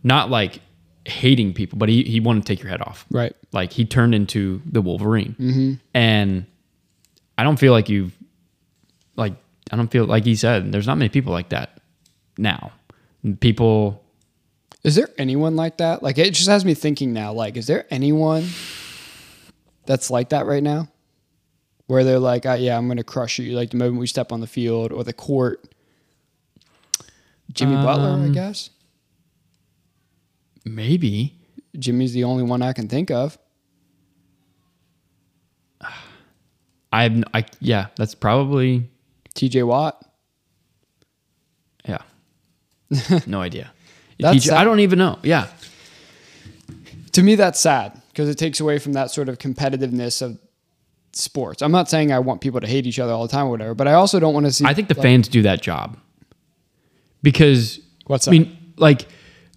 Not like hating people, but he, he wanted to take your head off. Right. Like he turned into the Wolverine. Mm-hmm. And I don't feel like you've, like, I don't feel like he said, there's not many people like that now. People, Is there anyone like that? Like it just has me thinking now. Like, is there anyone that's like that right now? Where they're like, uh, "Yeah, I'm going to crush you." Like the moment we step on the field or the court. Jimmy Butler, Um, I guess. maybe. Jimmy's the only one I can think of. I I, yeah, that's probably, T.J. Watt. yeah. no idea. TJ I don't even know. Yeah. to me that's sad because it takes away from that sort of competitiveness of sports. I'm not saying I want people to hate each other all the time or whatever, but I also don't want to see I think the like, fans do that job because What's up? I mean, like,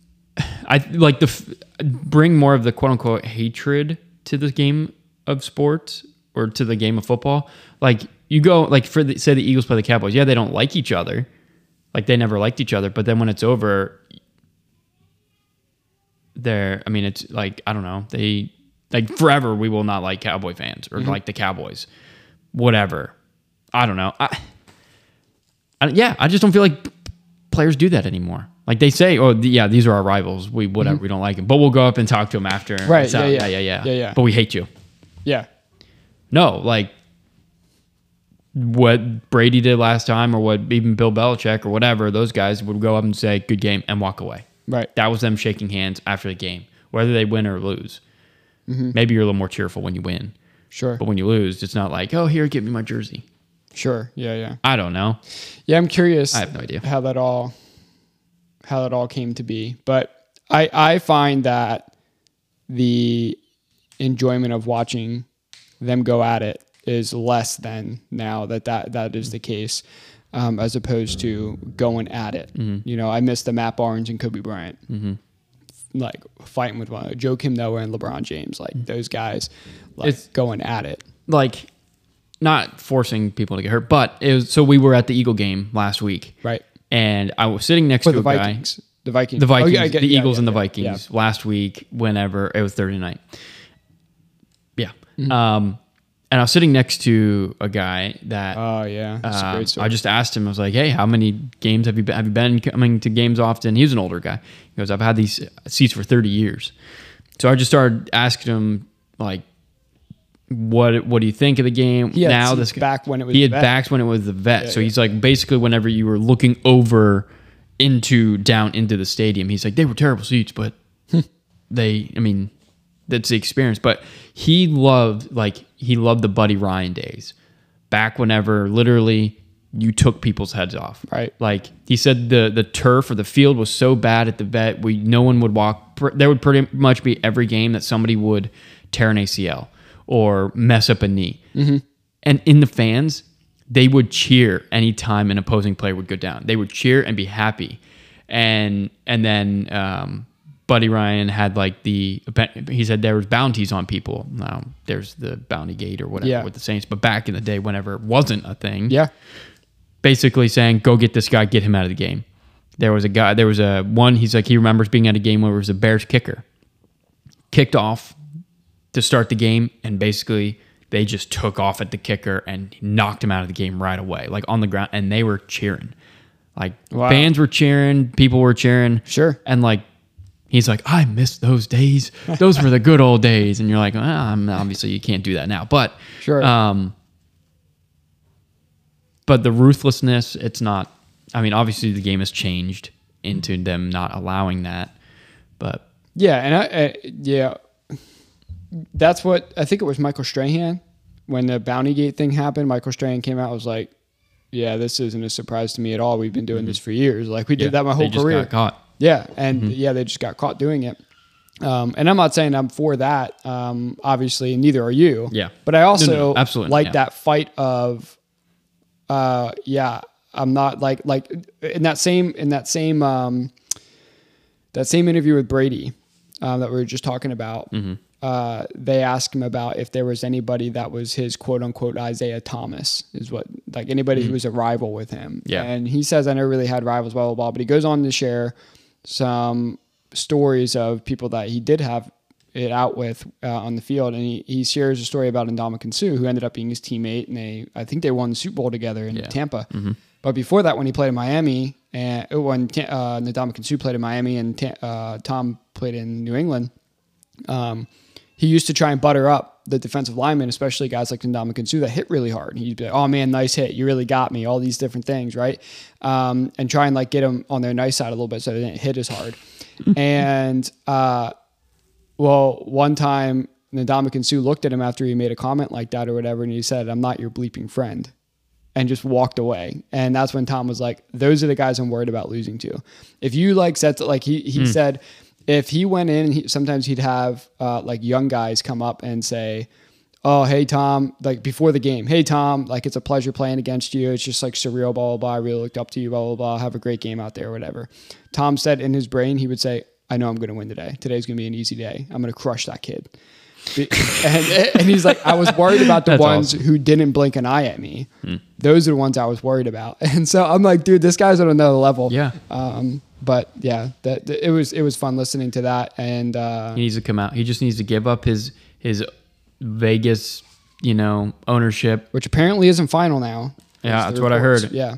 I like the f- bring more of the quote unquote hatred to the game of sports or to the game of football. Like you go like for the, say the Eagles play the Cowboys, yeah, they don't like each other, like they never liked each other, but then when it's over, they're I mean it's like I don't know they like forever we will not like Cowboy fans or mm-hmm. like the Cowboys, whatever. I don't know. I, I yeah, I just don't feel like players do that anymore. Like they say, oh yeah, these are our rivals. We mm-hmm. whatever we don't like them, but we'll go up and talk to them after. Right, It's yeah, yeah. yeah, yeah, Yeah, yeah. But we hate you. Yeah. No, like what Brady did last time, or what even Bill Belichick or whatever, those guys would go up and say "good game" and walk away. Right. That was them shaking hands after the game, whether they win or lose. Mm-hmm. Maybe you're a little more cheerful when you win, Sure. but when you lose, it's not like, oh, here, give me my jersey. Sure. Yeah, yeah. I don't know. Yeah, I'm curious. I have no idea. how that all how that all came to be. But I I find that the enjoyment of watching them go at it is less than now that that, that is the case, um, as opposed to going at it. Mm-hmm. You know, I miss the Matt Barnes and Kobe Bryant. Like fighting with one, Joakim Noah and LeBron James, like those guys, like It's- going at it. like not forcing people to get hurt, but it was so we were at the Eagle game last week, Right. And I was sitting next to the a guy, Vikings. The Vikings. the Oh, Vikings, yeah, get- the Eagles yeah, and the Vikings last week. Whenever it was Thursday night, yeah. Mm-hmm. Um, and I was sitting next to a guy that Oh yeah, that's a um. I just asked him. I was like, "Hey, how many games have you been? Have you been coming to games often?" He was an older guy. He goes, "I've had these seats for thirty years." So I just started asking him, like, "What What do you think of the game He now?" This back when it was he the had vet. backs when it was the vet. so yeah. he's like, basically, whenever you were looking over into down into the stadium, he's like, they were terrible seats, but they, I mean, that's the experience. But he loved like he loved the Buddy Ryan days, back whenever literally you took people's heads off. Right. Like he said, the the turf or the field was so bad at the vet, we no one would walk. There would pretty much be every game that somebody would tear an ACL or mess up a knee. And in the fans, they would cheer anytime an opposing player would go down. They would cheer and be happy. and and then um, Buddy Ryan had like the he said there was bounties on people. Now there's the bounty gate or whatever Yeah. with the Saints, but back in the day, whenever it wasn't a thing, Yeah. basically saying, "Go get this guy, get him out of the game." There was a guy. There was a one. He's like he remembers being at a game where it was a Bears kicker, kicked off to start the game, and basically they just took off at the kicker and knocked him out of the game right away, like on the ground, and they were cheering, like Wow. fans were cheering, people were cheering, Sure. and like. He's like, I miss those days. Those were the good old days. And you're like, obviously you can't do that now. But Sure. um, but the ruthlessness, it's not. I mean, obviously the game has changed into them not allowing that. But Yeah, and I, I yeah, that's what I think it was Michael Strahan when the Bounty Gate thing happened. Michael Strahan came out and was like, "Yeah, this isn't a surprise to me at all. We've been doing this for years. Like we did that my Mm-hmm. whole just career." got caught. Yeah, and yeah, they just got caught doing it. Um, and I'm not saying I'm for that. Um, obviously, neither are you. Yeah. But I also No, no, absolutely, like yeah. that fight of, uh, yeah, I'm not like like in that same in that same um, that same interview with Brady um, that we were just talking about. Mm-hmm. Uh, they asked him about if there was anybody that was his quote unquote Isaiah Thomas, is what like anybody who was a rival with him. Mm-hmm. Yeah. And he says, I never really had rivals, blah, blah, blah. But he goes on to share some stories of people that he did have it out with uh, on the field. And he, he shares a story about Ndamukong Suh, who ended up being his teammate. And they, I think they won the Super Bowl together in Tampa. But before that, when he played in Miami, and when uh, Ndamukong Suh played in Miami and uh, Tom played in New England, um, he used to try and butter up the defensive linemen, especially guys like Ndamukong Kinsu that hit really hard. And He'd be like, "Oh man, nice hit! You really got me." All these different things, right? Um, and try and like get them on their nice side a little bit so they didn't hit as hard. and uh, well, one time Ndamukong Kinsu looked at him after he made a comment like that or whatever, and he said, "I'm not your bleeping friend." and just walked away. And that's when Tom was like, "Those are the guys I'm worried about losing to." If you like said like he he said, if he went in, he, sometimes he'd have uh, like young guys come up and say, "Oh, hey Tom," like before the game, "Hey Tom, like it's a pleasure playing against you. It's just like surreal, blah blah blah. I really looked up to you, blah blah blah. Have a great game out there, whatever." Tom said in his brain, he would say, "I know I'm going to win today. Today's going to be an easy day. I'm going to crush that kid." and, and he's like, I was worried about the That's ones awesome. who didn't blink an eye at me. Those are the ones I was worried about. And so I'm like, dude, this guy's on another level. Yeah. Um, but yeah, that, it was it was fun listening to that. And uh, he needs to come out. He just needs to give up his his Vegas, you know, ownership. which apparently isn't final now. Yeah, that's what I heard. Yeah.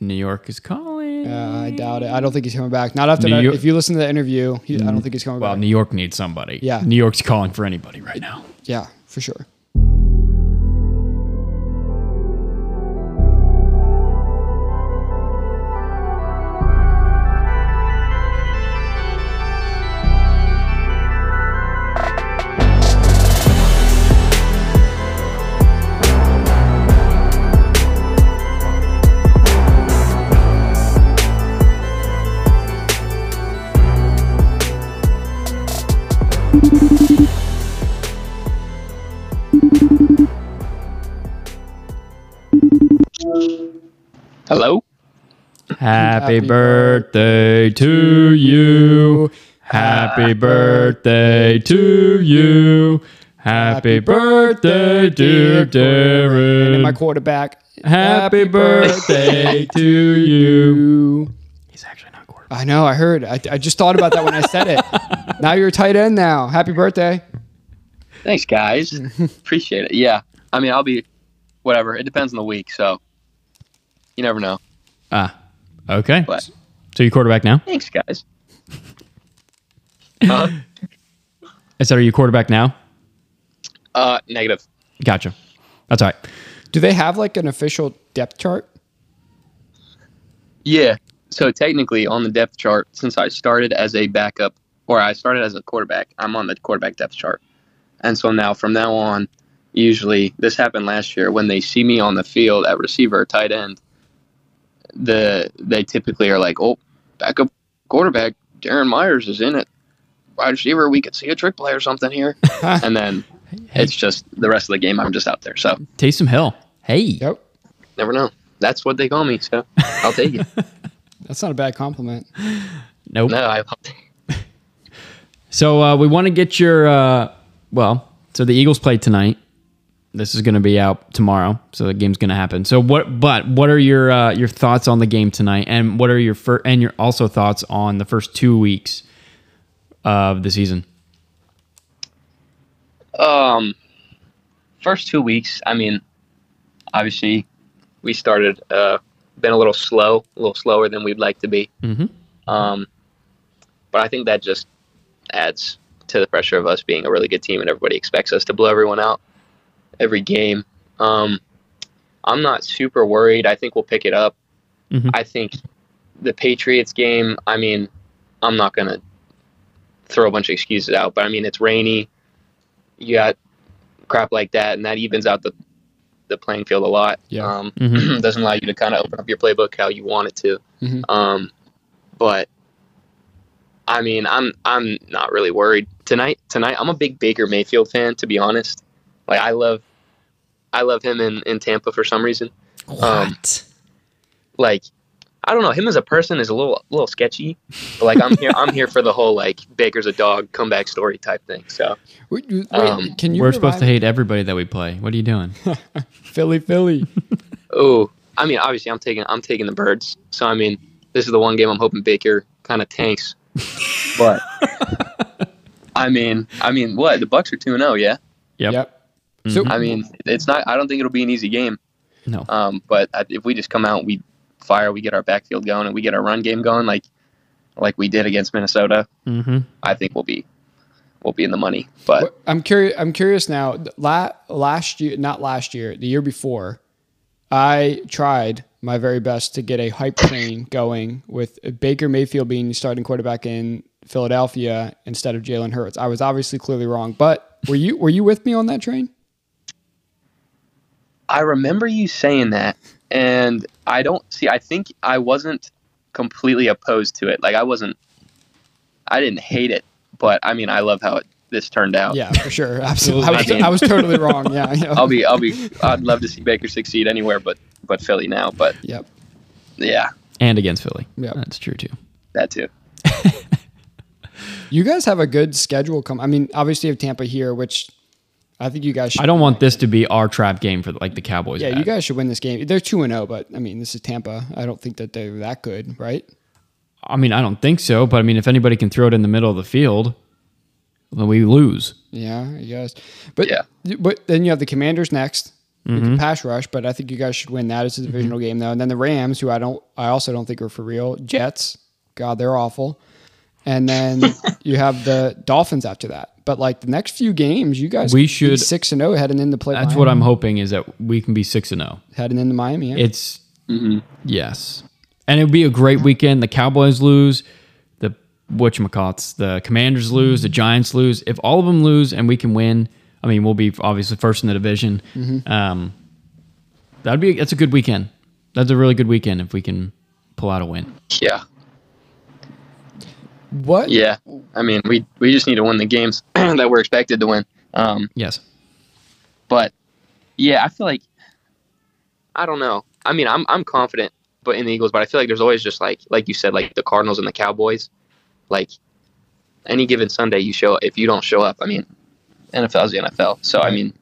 New York is calling. Uh, I doubt it. I don't think he's coming back. Not after that. York- If you listen to the interview, he, I don't think he's coming well, back. New York needs somebody. Yeah. New York's calling for anybody right now. yeah, for sure. Happy, Happy birthday to you. Happy birthday to you. Happy birthday, dear And my Darin. quarterback. Happy birthday to you. He's actually not quarterback. I know. I heard. I, I just thought about that when I said it. now you're a tight end. Now, happy birthday. Thanks, guys. Appreciate it. Yeah. I mean, I'll be whatever. It depends on the week, so you never know. Ah, okay. But So you quarterback now? thanks, guys. Huh? I said, are you quarterback now? Uh, negative. Gotcha. That's all right. Do they have like an official depth chart? Yeah. So technically, on the depth chart, since I started as a backup, or I started as a quarterback, I'm on the quarterback depth chart. And so now, from now on, usually this happened last year when they see me on the field at receiver tight end. The they typically are like, "Oh, backup quarterback Darin Myers is in it. Wide receiver, we could see a trick play or something here." and then it's just the rest of the game. I'm just out there, so Taysom Hill. Hey. Yep. never know. That's what they call me, so I'll take it. That's not a bad compliment. Nope. No, I So uh, we want to get your uh, well. So the Eagles play tonight. This is going to be out tomorrow, so the game's going to happen. So what? But what are your uh, your thoughts on the game tonight, and what are your fir- and your also thoughts on the first two weeks of the season? Um, first two weeks, I mean, obviously, we started uh, been a little slow, a little slower than we'd like to be. Mhm. Um, but I think that just adds to the pressure of us being a really good team, and everybody expects us to blow everyone out every game. Um, I'm not super worried. I think we'll pick it up. Mhm. I think the Patriots game. I mean, I'm not gonna throw a bunch of excuses out, but I mean, it's rainy you got crap like that, and that evens out the the playing field a lot. Yeah. Um, Mhm. doesn't allow you to kind of open up your playbook how you want it to. Mhm. Um, but I mean, I'm I'm not really worried tonight. Tonight, I'm a big Baker Mayfield fan, to be honest. Like I love, I love him in in Tampa for some reason. Um, like I don't know, him as a person is a little little sketchy. But like I'm here, I'm here for the whole like Baker's a dog comeback story type thing. So Wait, wait, Um, can you? We're supposed to hate everybody that we play. What are you doing? Philly, Philly. Oh, I mean, obviously, I'm taking I'm taking the birds. So I mean, this is the one game I'm hoping Baker kind of tanks. But I mean, I mean, what the Bucs are two and zero, yeah. Yep. Yep. So I mean, it's not. I don't think it'll be an easy game. No. Um, but if we just come out, we fire, we get our backfield going, and we get our run game going, like like we did against Minnesota, Mm-hmm. I think we'll be we'll be in the money. But I'm curious. I'm curious now. La- last year, not last year, the year before, I tried my very best to get a hype train going with Baker Mayfield being the starting quarterback in Philadelphia instead of Jalen Hurts. I was obviously clearly wrong, but were you were you with me on that train? I remember you saying that, and I don't see. I think I wasn't completely opposed to it. Like I wasn't. I didn't hate it, but I mean, I love how it, this turned out. Yeah, for sure. Absolutely. I was, I was totally wrong. Yeah. yeah. I'll be. I'll be. I'd love to see Baker succeed anywhere, but but Philly now. But Yep. yeah, And against Philly. Yeah, That's true too. that too. You guys have a good schedule. Come. I mean, obviously you have Tampa here, which I think you guys. Should I don't want this to be our trap game for like the Cowboys. Yeah, you guys should win this game. They're two and zero, but I mean, this is Tampa. I don't think that they're that good, right? I mean, I don't think so, but I mean, if anybody can throw it in the middle of the field, then we lose. Yeah, you guys. But Yeah. but then you have the Commanders next. with Mm-hmm. pass rush, but I think you guys should win that. It's a divisional game though. And then the Rams, who I don't, I also don't think are for real. Jets, God, they're awful. And then you have the Dolphins after that. But like the next few games, you guys We should- six and zero heading into play. That's what I'm hoping is that we can be six and zero. heading into Miami. Yeah. It's yes, and it would be a great weekend. The Cowboys lose, the whatchamacallits, the Commanders lose, the Giants lose. If all of them lose and we can win, I mean, we'll be obviously first in the division. Um, that'd be that's a good weekend. That's a really good weekend if we can pull out a win. Yeah, what? yeah. I mean, we we just need to win the games that we're expected to win. Um, Yes, but yeah, I feel like I don't know. I mean, I'm I'm confident, but in the Eagles, but I feel like there's always just like like you said, like the Cardinals and the Cowboys. Like any given Sunday, you show if you don't show up, I mean, NFL's the NFL. So I mean,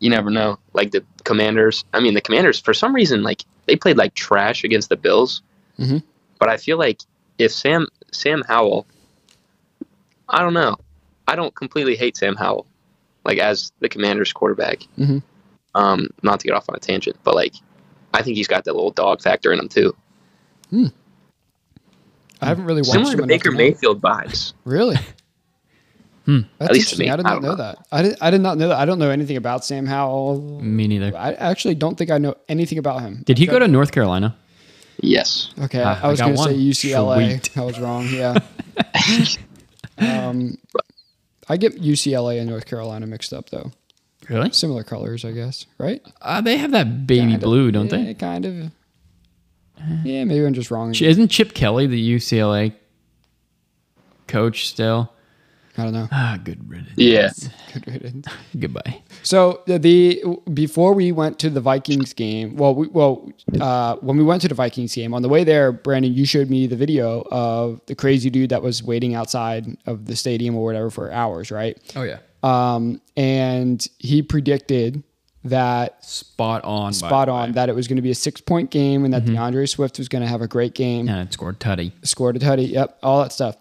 you never know. Like the Commanders, I mean, the Commanders for some reason like they played like trash against the Bills, Mhm. but I feel like if Sam Sam Howell, I don't know, I don't completely hate Sam Howell, like as the Commanders quarterback. Mhm. Um, not to get off on a tangent, but like I think he's got that little dog factor in him too. I haven't really watched Similar him to Baker. Mayfield vibes. Really? Hmm. That's At least to interesting. me. I did not don't know, know. that. I did, I did not know that. I don't know anything about Sam Howell. me neither. I actually don't think I know anything about him. Did he go to North Carolina? Yes. Okay, Ah, I was going to say. UCLA. Sweet. I was wrong. Yeah. um, I get UCLA and North Carolina mixed up though. Really? Similar colors, I guess. Right? Uh, they have that baby Kinda. blue, don't yeah, they? Kind of. Yeah, maybe I'm just wrong. Isn't Chip Kelly the UCLA coach still? I don't know. Ah, good riddance. Yeah. Good riddance. Goodbye. So the, the before we went to the Vikings game, well, we, well, uh, when we went to the Vikings game on the way there, Brandon, you showed me the video of the crazy dude that was waiting outside of the stadium or whatever for hours, right? Oh yeah. Um, and he predicted that Spot on. spot on that it was going to be a six point game and that DeAndre Swift was going to have a great game, And it scored tutty. scored a tutty, yep, all that stuff.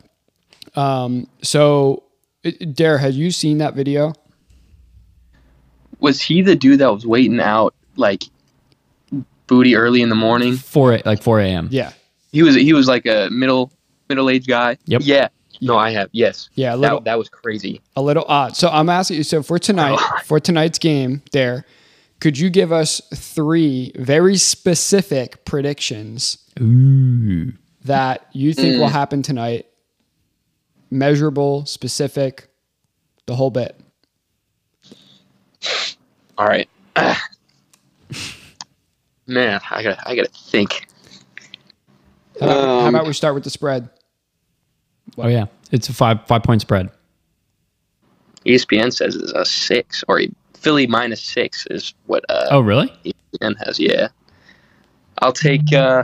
Um, so, it- Uh, Dare, have you seen that video? Was he the dude that was waiting out like booty early in the morning? Four a- like four a.m. Yeah, He was he was like a middle middle aged guy. Yep. Yeah. No, I have. Yes. Yeah, a little- That, that was crazy. a little odd. So I'm asking you. So for tonight, for tonight's game, there, could you give us three very specific predictions Ooh. that you think will mm. happen tonight? Measurable, specific, the whole bit. All right. Man, I gotta I gotta think. How about, how Um, about we start with the spread? Oh yeah. It's a five five point spread. ESPN says it's a six or a Philly minus six is what uh, Oh really? ESPN has. Yeah. I'll take. uh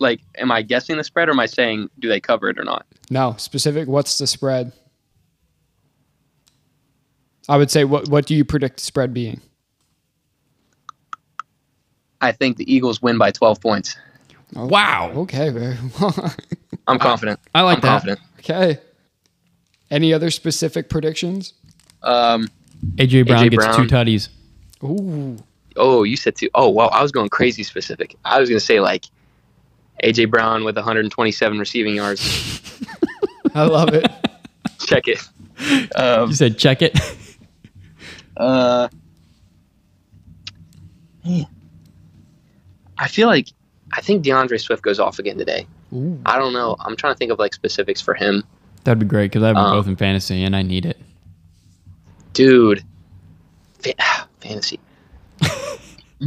Like, am I guessing the spread or am I saying do they cover it or not? No, specific. What's the spread? I would say what what do you predict the spread being? I think the Eagles win by twelve points. Wow. Okay. I'm confident. I like I'm that. confident. okay. Any other specific predictions? Um. AJ Brown AJ gets Brown. two tutties. Ooh, Oh, you said two. Oh, wow. I was going crazy specific. I was gonna say like AJ Brown with 127 receiving yards. I love it. Check it. Um, You said check it. Uh, man. I feel like I think D'Andre Swift goes off again today. I don't know. I'm trying to think of like specifics for him, That'd be great because I have them Um, both in fantasy and I need it. dude. Fa- fantasy.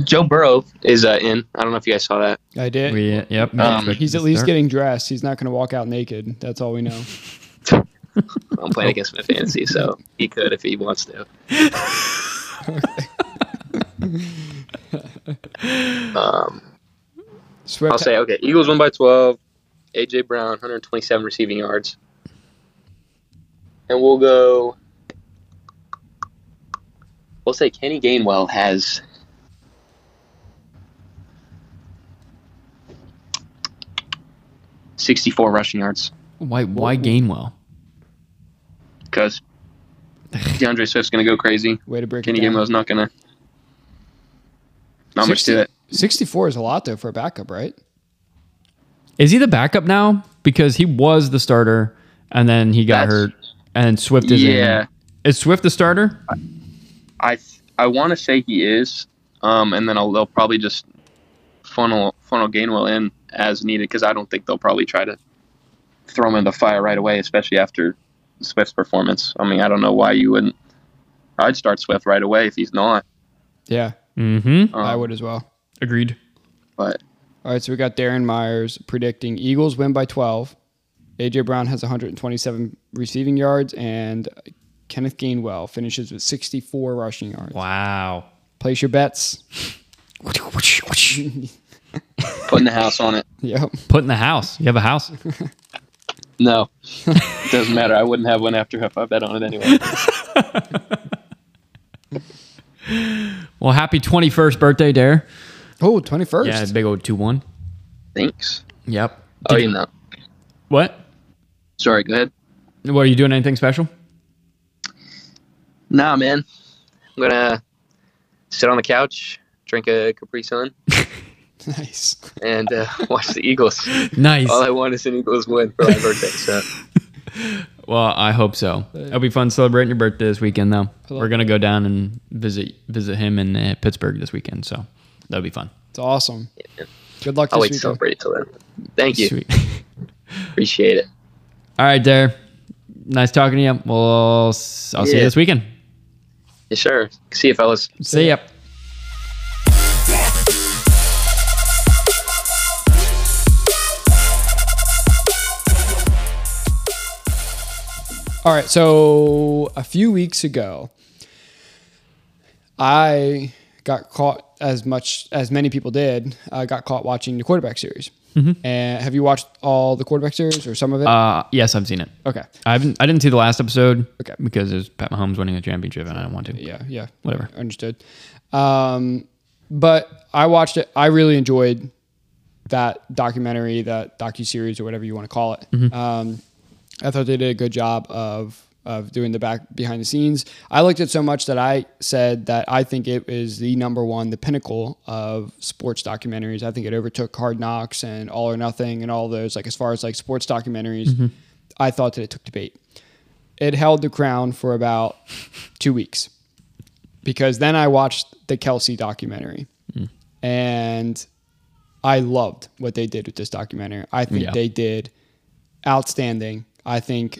Joe Burrow is uh, in. I don't know if you guys saw that. I did. We, yep. Um, He's at least getting dressed. He's not going to walk out naked. That's all we know. I'm playing against my fantasy, so he could if he wants to. um, I'll say okay. Eagles won by 12. AJ Brown 127 receiving yards, and we'll go. We'll say Kenny Gainwell has. Sixty-four rushing yards Why? Why Gainwell? because D'Andre Swift's gonna go crazy. Way to break Kenny it down. Gainwell's not gonna. Not much to it. 64 is a lot though for a backup, right? Is he the backup now? Because he was the starter and then he got That's- hurt. And Swift is Yeah. in. Is Swift the starter? I I want to say he is, um, and then I'll, they'll probably just funnel funnel Gainwell in as needed because I don't think they'll probably try to throw him in the fire right away, especially after Swift's performance. I mean, I don't know why you wouldn't. I'd start Swift right away if he's not. Yeah, Mm-hmm. I Um, would as well. Agreed. But All right, so we got Darin Myers predicting Eagles win by 12. AJ Brown has 127 receiving yards, and Kenneth Gainwell finishes with 64 rushing yards. Wow. Place your bets. putting the house on it. Yep. Putting the house. You have a house. No, it doesn't matter. I wouldn't have one after if I bet on it anyway. Well, happy 21st birthday, Dare. Oh, 21st. Yeah, big old 2 1. Thanks. Yep. Oh, Did you know. What? Sorry. Go ahead. What, are you doing anything special? Nah, man. I'm gonna sit on the couch, drink a Capri Sun, Nice. and uh, watch the Eagles. Nice. All I want is an Eagles win for my birthday. So Well, I hope so. It'll be fun celebrating your birthday this weekend, though. We're gonna go down and visit visit him in uh, Pittsburgh this weekend, so that'll be fun. It's awesome. Good luck I'll this wait to weekend. celebrate till then. Thank you. Sweet. Appreciate it. All right, Dare. Nice talking to you. Well, s- I'll see you this weekend. Yeah, sure. See you, fellas. See ya. All right, so a few weeks ago, I got caught as much as many people did. I got caught watching the quarterback series. And have you watched all the quarterback series or some of it? Uh, yes, I've seen it. okay. I haven't. I didn't see the last episode. Okay. Because it was Pat Mahomes winning a championship, and I don't want to. Yeah, yeah, Whatever. understood. Um, but I watched it. I really enjoyed that documentary, that docu series, or whatever you want to call it. Mm-hmm. Um, I thought they did a good job of of doing the back behind the scenes. I liked it so much that I said that I think it is the number one, the pinnacle of sports documentaries. I think it overtook Hard Knocks and All or Nothing and all those. Like as far as like sports documentaries, Mm-hmm. I thought that it took debate. It held the crown for about two weeks because then I watched the Kelce documentary and I loved what they did with this documentary. I think Yeah. they did outstanding. I think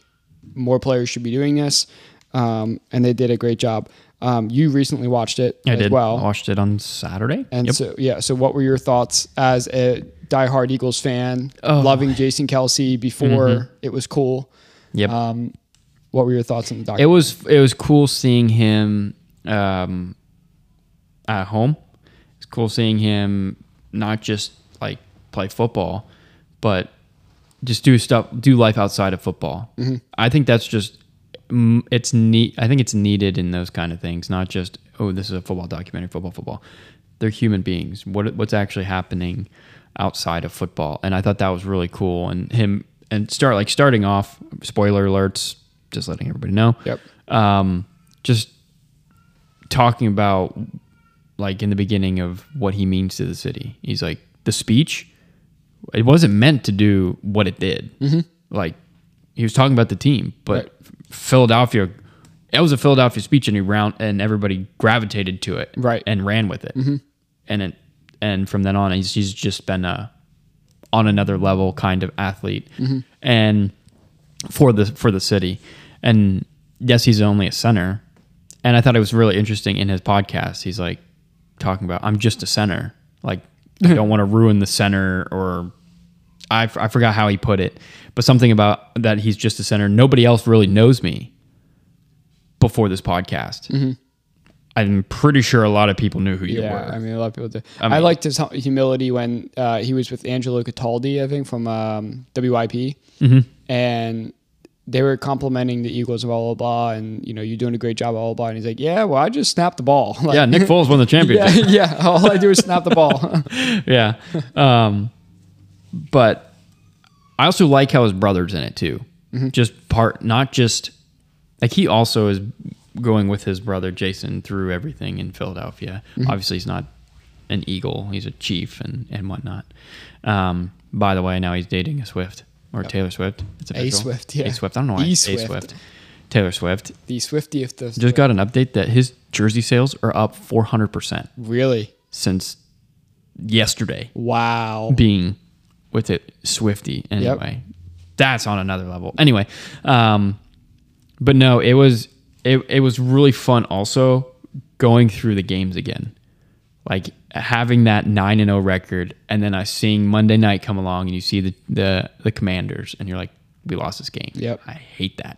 more players should be doing this, um, and they did a great job. Um, you recently watched it I as did. well, I watched it on Saturday. and Yep. so yeah. So what were your thoughts as a diehard Eagles fan, Oh. loving Jason Kelce before it was cool? Yep. Um, what were your thoughts on the it was it was cool seeing him um, at home. It's cool seeing him not just like play football, but just do stuff, do life outside of football. I think that's just mm, it's neat. I think it's needed in those kind of things, not just oh, this is a football documentary, football, football. They're human beings. What what's actually happening outside of football? And I thought that was really cool. And him and start like starting off. Spoiler alerts. Just letting everybody know. Yep. Um, just talking about like in the beginning of what he means to the city. He's like the speech. It wasn't meant to do what it did. Mm-hmm. Like he was talking about the team, but Right. Philadelphia. It was a Philadelphia speech, and he round and everybody gravitated to it, Right. and ran with it. Mm-hmm. And it and from then on, he's he's just been a on another level kind of athlete, mm-hmm. and for the for the city. And yes, he's only a center. And I thought it was really interesting in his podcast. He's like talking about I'm just a center. Like I don't want to ruin the center or I, I forgot how he put it, but something about that he's just a center. Nobody else really knows me before this podcast. I'm pretty sure a lot of people knew who you Yeah, were. I mean, a lot of people do. I I, liked his hu- humility when uh, he was with Angelo Cataldi, I think, from um, WIP, Mm-hmm. and they were complimenting the Eagles, blah blah blah, and you know, you're doing a great job, blah blah blah. And he's like, "Yeah, well, I just snapped the ball." Like, yeah, Nick Foles won the yeah, championship. yeah. All I do is snap the ball. yeah. Um, but I also like how his brother's in it too. Just part, not just like he also is going with his brother Jason through everything in Philadelphia. Obviously, he's not an Eagle; he's a Chief and and whatnot. Um, by the way, now he's dating a Swift or Taylor Swift. It's official. Swift, yeah. A Swift. I don't know why. E A Swift. Swift. Taylor Swift the Swifty of the just got an update that his jersey sales are up 400 percent really since yesterday wow. being with it Swifty anyway. That's on another level. Anyway, um, but no, it was it, it was really fun also going through the games again. Like having that 9 and 0 record and then I seeing Monday night come along and you see the the the Commanders and you're like we lost this game. Yep. I hate that.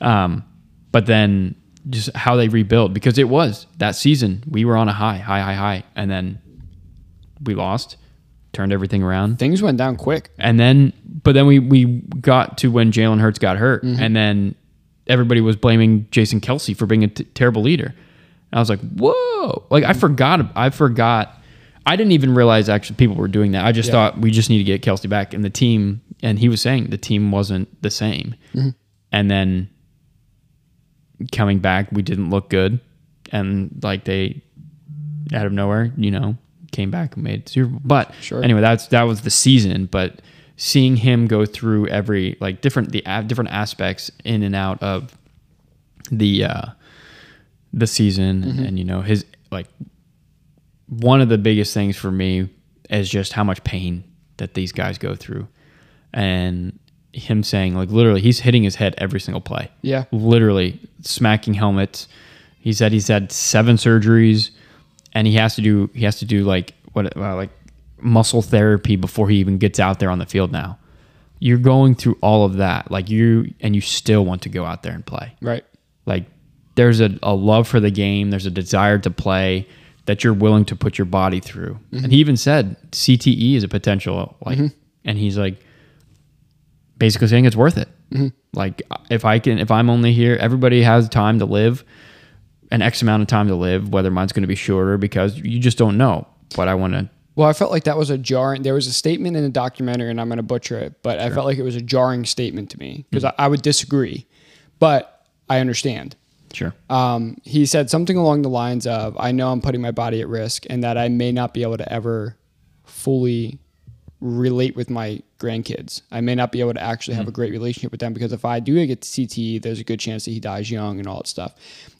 Um, but then just how they rebuild because it was that season we were on a high, high, high, high and then we lost, turned everything around. Things went down quick. And then, but then we we got to when Jalen Hurts got hurt, Mm-hmm. and then everybody was blaming Jason Kelce for being a t- terrible leader. And I was like, whoa! Like I forgot. I forgot. I didn't even realize actually people were doing that. I just Yeah. thought we just need to get Kelce back, and the team. And he was saying the team wasn't the same. Mm-hmm. And then coming back, we didn't look good, and like they out of nowhere, you know, came back and made Super Bowl. But Sure. anyway, that's that was the season. But seeing him go through every like different the different aspects in and out of the uh the season and you know his like one of the biggest things for me is just how much pain that these guys go through and him saying like literally he's hitting his head every single play Yeah. literally smacking helmets he said he's had seven surgeries and he has to do he has to do like what uh, like muscle therapy before he even gets out there on the field now you're going through all of that, like you, and you still want to go out there and play. Right. Like there's a, a love for the game, there's a desire to play that you're willing to put your body through. Mm-hmm. And he even said CTE is a potential, like, mm-hmm. and he's like, basically saying it's worth it. Mm-hmm. Like if I can, if I'm only here, everybody has time to live, an X amount of time to live. Whether mine's going to be shorter because you just don't know. But I want to. Well, I felt like that was a jarring. There was a statement in the documentary, and I'm going to butcher it, but I felt like it was a jarring statement to me because I, I would disagree, but I understand. Sure. Um, he said something along the lines of, "I know I'm putting my body at risk, and that I may not be able to ever fully relate with my grandkids. I may not be able to actually have a great relationship with them because if I do get CTE, there's a good chance that he dies young and all that stuff."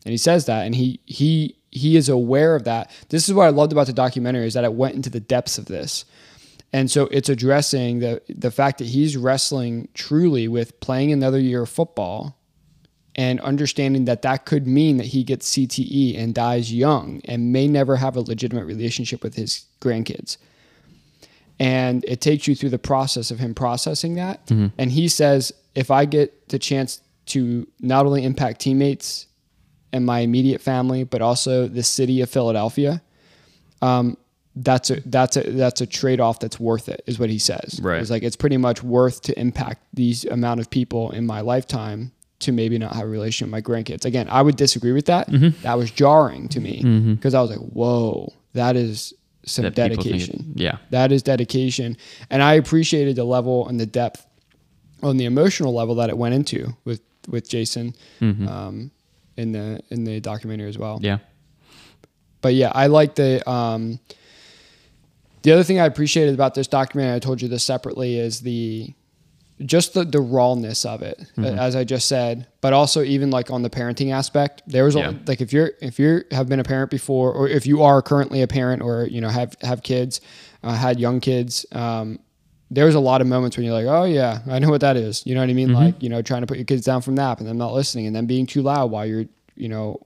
And he says that, and he he he is aware of that. This is what I loved about the documentary is that it went into the depths of this. And so it's addressing the the fact that he's wrestling truly with playing another year of football and understanding that that could mean that he gets CTE and dies young and may never have a legitimate relationship with his grandkids. And it takes you through the process of him processing that. And he says, if I get the chance to not only impact teammates and my immediate family, but also the city of Philadelphia, um, that's a that's a that's a trade off that's worth it, is what he says. Right. It's like it's pretty much worth to impact these amount of people in my lifetime to maybe not have a relationship with my grandkids. Again, I would disagree with that. Mm-hmm. That was jarring to me because I was like, whoa, that is some That think it- dedication. yeah. That is dedication. And I appreciated the level and the depth on the emotional level that it went into with with Jason um, in the in the documentary as well. Mm-hmm. Yeah. But yeah, I like the um, the other thing I appreciated about this documentary. I told you this separately is the just the, the rawness of it, Mm-hmm. as I just said, but also even like on the parenting aspect, there was a- like if you're if you have been a parent before, or if you are currently a parent, or you know have have kids, uh, had young kids, um, there's a lot of moments when you're like, oh yeah, I know what that is. You know what I mean? Like you know trying to put your kids down from nap and them not listening, and then being too loud while you're you know.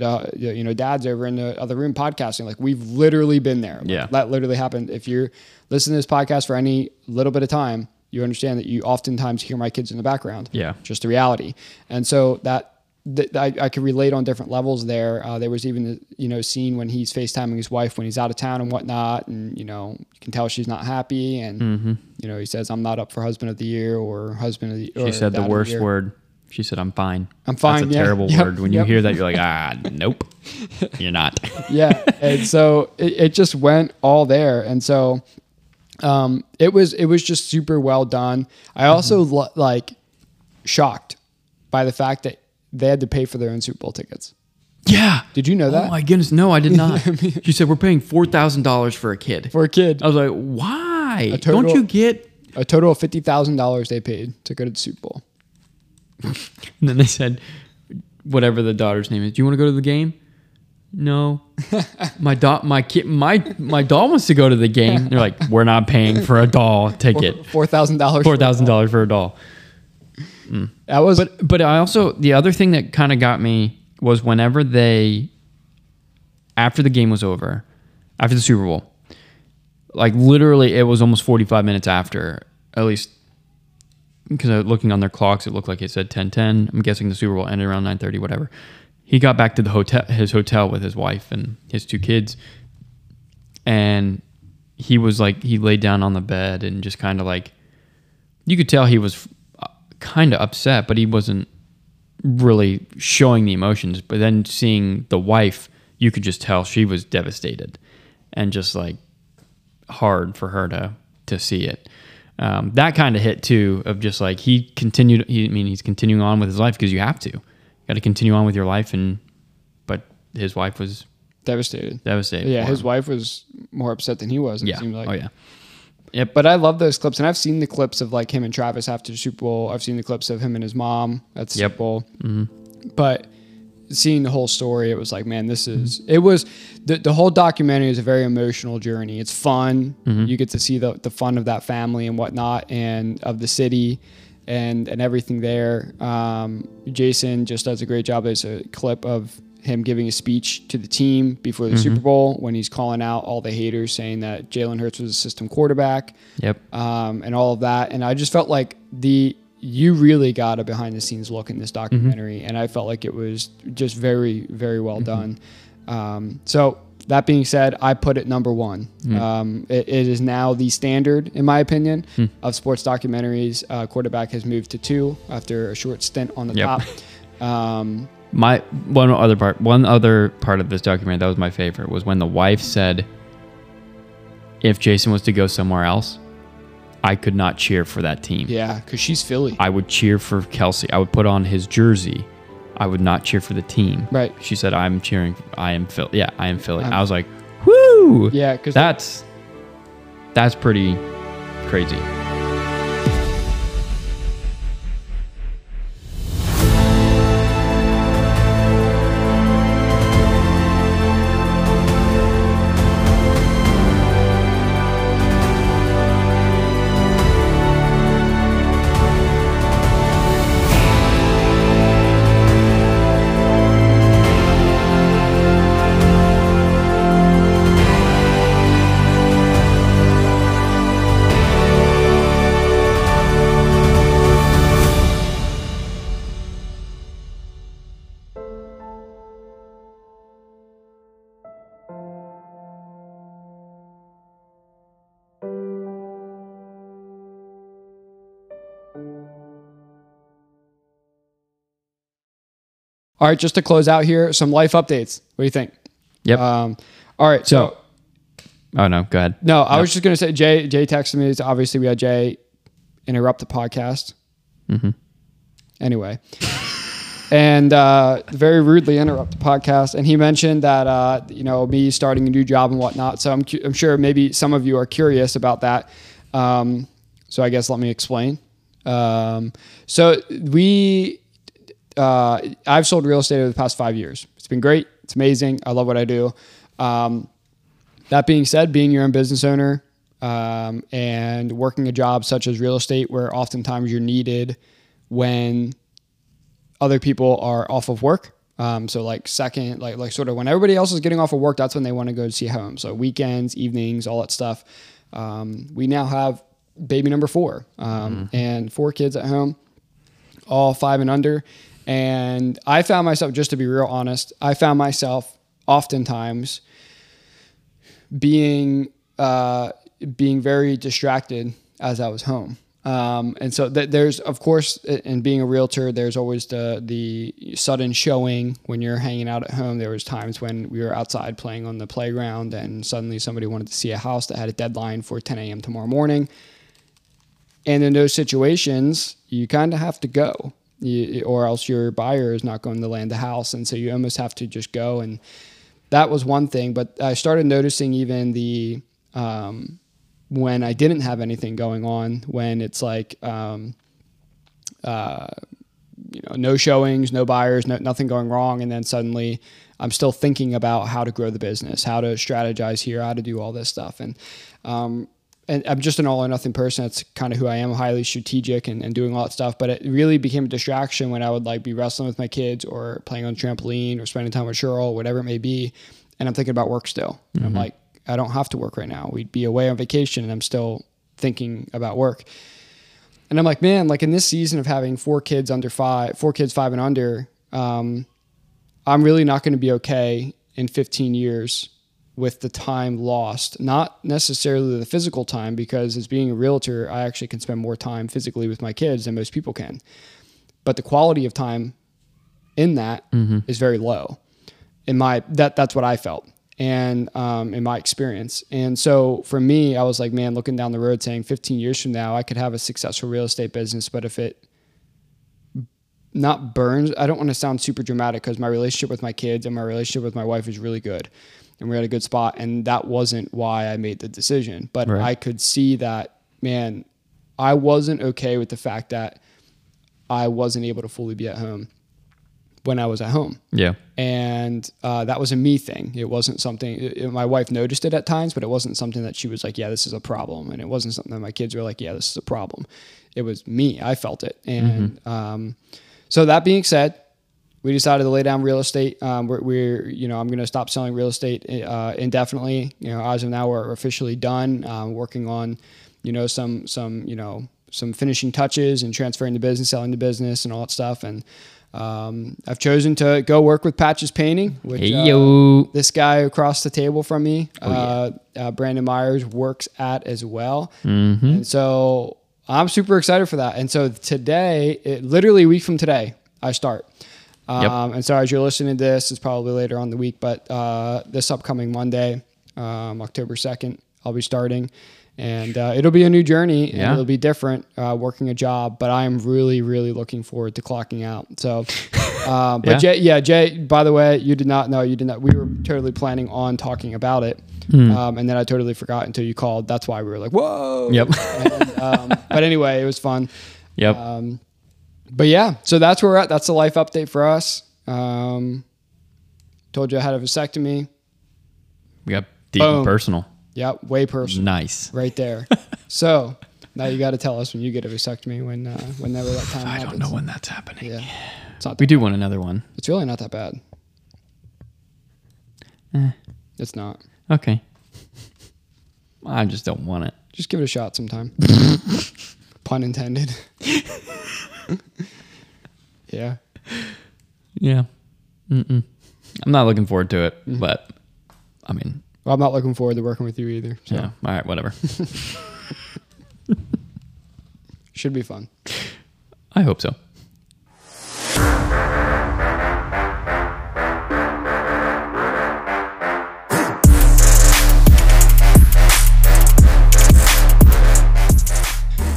Uh, you know, dad's over in the other room podcasting. Like we've literally been there. Like, Yeah. that literally happened. If you're listening to this podcast for any little bit of time, you understand that you oftentimes hear my kids in the background. Yeah. Just the reality. And so that, that I, I could relate on different levels there. Uh, there was even, a, you know, scene when he's FaceTiming his wife when he's out of town and whatnot. And, you know, you can tell she's not happy. And, you know, he says, I'm not up for husband of the year or husband of the Mm-hmm. She said the worst year. word. She said, "I'm fine." I'm fine, That's a yeah. terrible Yep, word. When you hear that, you're like, "Ah, nope, you're not." yeah and so it, it just went all there and so um it was it was just super well done i also Mm-hmm. lo- like shocked by the fact that they had to pay for their own super bowl tickets yeah. did you know that? Oh my goodness, no, I did not. she said we're paying four thousand dollars for a kid. for a kid I was like, why? total- Don't you get? a total of $50000 they paid to go to the super bowl And then they said, whatever the daughter's name is. Do you want to go to the game? No. my doll, my kid, my my doll wants to go to the game. They're like, we're not paying for a doll ticket. $4000 Four thousand dollars for a doll. Mm. that was But but I also the other thing that kind of got me was whenever they after the game was over, after the Super Bowl, like literally it was almost 45 minutes after, at least because looking on their clocks, it looked like it said 10:10. I'm guessing the Super Bowl ended around 9:30, whatever. He got back to the hotel, his hotel with his wife and his two kids, and he was like he laid down on the bed and just kind of like you could tell he was kind of upset, but he wasn't really showing the emotions. But then seeing the wife, you could just tell she was devastated and just like hard for her to to see it. Um, that kind of hit too of just like he continued. He, I mean, he's continuing on with his life because you have to. Got to continue on with your life, and but his wife was devastated devastated. yeah his him. wife was more upset than he was it Yeah. seemed like oh yeah. Yep. But I love those clips, and I've seen the clips of like him and Travis after the Super Bowl. I've seen the clips of him and his mom at the Yep. Super Bowl. Mm-hmm. But seeing the whole story, it was like, man, this is. It was the the whole documentary is a very emotional journey. It's fun. Mm-hmm. You get to see the the fun of that family and whatnot, and of the city. And, and everything there. Um, Jason just does a great job. There's a clip of him giving a speech to the team before the Super Bowl when he's calling out all the haters saying that Jalen Hurts was a system quarterback Yep. um, and all of that. And I just felt like the you really got a behind the scenes look in this documentary, and I felt like it was just very, very well done. Um, so that being said, I put it number one. Um, it, it is now the standard, in my opinion, of sports documentaries. Uh, quarterback has moved to two after a short stint on the Yep. top. Um, My one other part, one other part of this documentary that was my favorite was when the wife said, "If Jason was to go somewhere else, I could not cheer for that team. yeah, because she's Philly. I would cheer for Kelce. I would put on his jersey. I would not cheer for the team. Right. She said, "I'm cheering. I am Philly. Yeah, I am Philly." I was like, "Whoo!" Yeah, 'cause- that's that's pretty crazy. All right, just to close out here, some life updates. What do you think? Yep. Um, all right, so oh no, go ahead. No, I was just gonna say Jay. Jay texted me. So obviously, we had Jay interrupt the podcast. Mm-hmm. Anyway, and uh, very rudely interrupt the podcast, and he mentioned that uh, you know me starting a new job and whatnot. So I'm cu- I'm sure maybe some of you are curious about that. Um, so I guess let me explain. Um, so we uh, I've sold real estate over the past five years. It's been great. It's amazing. I love what I do. Um, that being said, being your own business owner um, and working a job such as real estate, where oftentimes you're needed when other people are off of work. Um, so like second, like like sort of when everybody else is getting off of work, that's when they want to go see a home. So weekends, evenings, all that stuff. Um, we now have baby number four um, and four kids at home all five and under. And I found myself, just to be real honest, I found myself oftentimes being uh, being very distracted as I was home. Um, and so th- there's, of course, in being a realtor, there's always the the sudden showing when you're hanging out at home. There was times when we were outside playing on the playground, and suddenly somebody wanted to see a house that had a deadline for 10 a.m. tomorrow morning. And in those situations, you kind of have to go, you, or else your buyer is not going to land the house, and so you almost have to just go. And that was one thing. But I started noticing even the um, when I didn't have anything going on, when it's like um, uh, you know no showings, no buyers, no, nothing going wrong, and then suddenly I'm still thinking about how to grow the business, how to strategize here, how to do all this stuff, and um, and I'm just an all or nothing person. That's kind of who I am, highly strategic and, and doing all that stuff. But it really became a distraction when I would like be wrestling with my kids or playing on a trampoline or spending time with Cheryl, whatever it may be. And I'm thinking about work still. And I'm like, I don't have to work right now. We'd be away on vacation and I'm still thinking about work. And I'm like, man, like in this season of having four kids under five, four kids five and under, um, I'm really not going to be okay in 15 years with the time lost. Not necessarily the physical time, because as being a realtor, I actually can spend more time physically with my kids than most people can. But the quality of time in that is very low. In my that that's what I felt, and um, in my experience. And so for me, I was like, man, looking down the road, saying 15 years from now, I could have a successful real estate business, but if it not burns. I don't want to sound super dramatic because my relationship with my kids and my relationship with my wife is really good. And we're at a good spot. And that wasn't why I made the decision. But Right. I could see that, man, I wasn't okay with the fact that I wasn't able to fully be at home when I was at home. Yeah. And uh, that was a me thing. It wasn't something, it- my wife noticed it at times, but it wasn't something that she was like, yeah, this is a problem. And it wasn't something that my kids were like, yeah, this is a problem. It was me. I felt it. And um, so that being said, we decided to lay down real estate. Um, we're, we're, you know, I'm going to stop selling real estate uh, indefinitely. You know, as of now, we're officially done um, working on, you know, some some you know some finishing touches and transferring the business, selling the business, and all that stuff. And um, I've chosen to go work with Patches Painting, which Hey, uh, this guy across the table from me, Oh, uh, uh, Brandon Myers, works at as well. Mm-hmm. And so I'm super excited for that. And so today, it, literally a week from today, I start. Yep. Um, and so as you're listening to this, it's probably later on the week, but uh, this upcoming Monday, um, October 2nd, I'll be starting. And uh, it'll be a new journey and Yeah. it'll be different uh, working a job, but I'm really, really looking forward to clocking out. So, uh, but Yeah. Jay, yeah, Jay, by the way, you did not know, you did not, we were totally planning on talking about it. Hmm. Um, and then I totally forgot until you called. That's why we were like, whoa. Yep. And, um, but anyway, it was fun. Yep. Um, but yeah, so that's where we're at. That's the life update for us. Um, told you I had a vasectomy. we got deep and personal. Yeah, way personal. Nice. Right there. so now you got to tell us when you get a vasectomy when uh, whenever that time I happens. don't know when that's happening. Yeah, it's not. We do want another one. It's really not that bad. Eh. It's not. Okay. I just don't want it. Just give it a shot sometime. Pun intended. yeah. Yeah. Mm-mm. I'm not looking forward to it, Mm-hmm. but I mean, Well, I'm not looking forward to working with you either. So yeah. All right, whatever. should be fun. I hope so.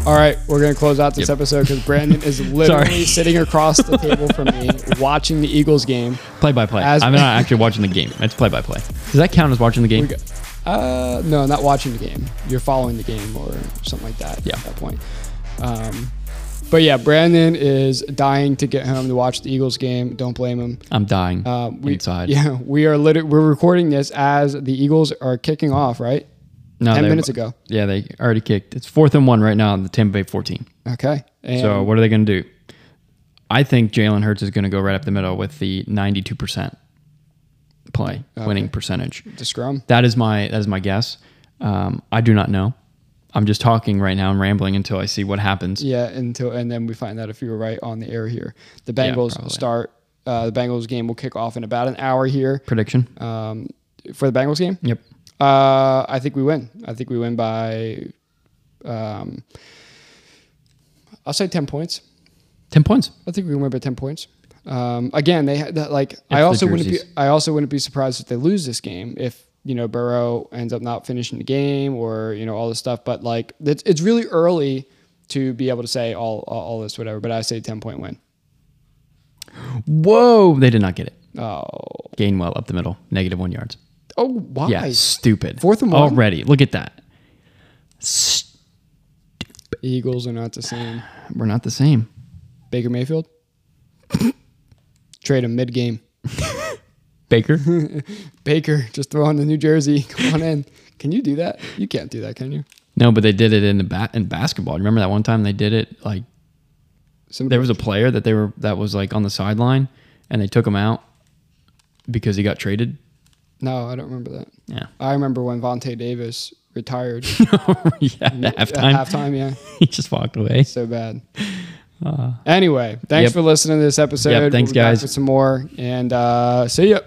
All right, we're gonna close out this Yep. episode because Brandon is literally sitting across the table from me watching the Eagles game. Play by play. I'm not actually watching the game. It's play by play. Does that count as watching the game? Uh, no, not watching the game. You're following the game or something like that. Yeah. At that point. Um, but yeah, Brandon is dying to get home to watch the Eagles game. Don't blame him. I'm dying Um, we, inside. Yeah, we are literally we're recording this as the Eagles are kicking off. Right. No, 10 they- minutes ago. Yeah, they already kicked. It's fourth and one right now on the Tampa Bay 14. Okay. And So what are they going to do? I think Jalen Hurts is going to go right up the middle with the 92% play winning percentage. the scrum. That is my that is my guess. Um, I do not know. I'm just talking right now I'm rambling until I see what happens. Yeah, until and then we find out if you were right on the air here. The Bengals probably. start. Uh, the Bengals game will kick off in about an hour here. Prediction? Um, for the Bengals game, Yep. Uh, I think we win. I think we win by. Um, I'll say ten points. 10 points. I think we win by ten points. Um, again, they had that like I also wouldn't be. I also wouldn't be surprised if they lose this game if you know Burrow ends up not finishing the game or you know all this stuff. But like it's it's really early to be able to say all all, all this whatever. But I say ten point win. Whoa, they did not get it. Oh Gainwell up the middle, negative one yards. Oh why? Yeah, stupid. Fourth and one? already. Look at that. St- Eagles are not the same. We're not the same. Baker Mayfield trade him mid game. Baker. Baker just throw on the New Jersey. Come on in. Can you do that? You can't do that, can you? no, but they did it in the bat in basketball. Remember that one time they did it like Some there was a player that they were that was like on the sideline and they took him out because he got traded. No, I don't remember that. Yeah. I remember when Vontae Davis retired yeah, at at halftime. halftime. Yeah, he just walked away. so bad. anyway, thanks Yep. for listening to this episode. Yep, thanks, We'll be back guys. with some more, and uh, see ya.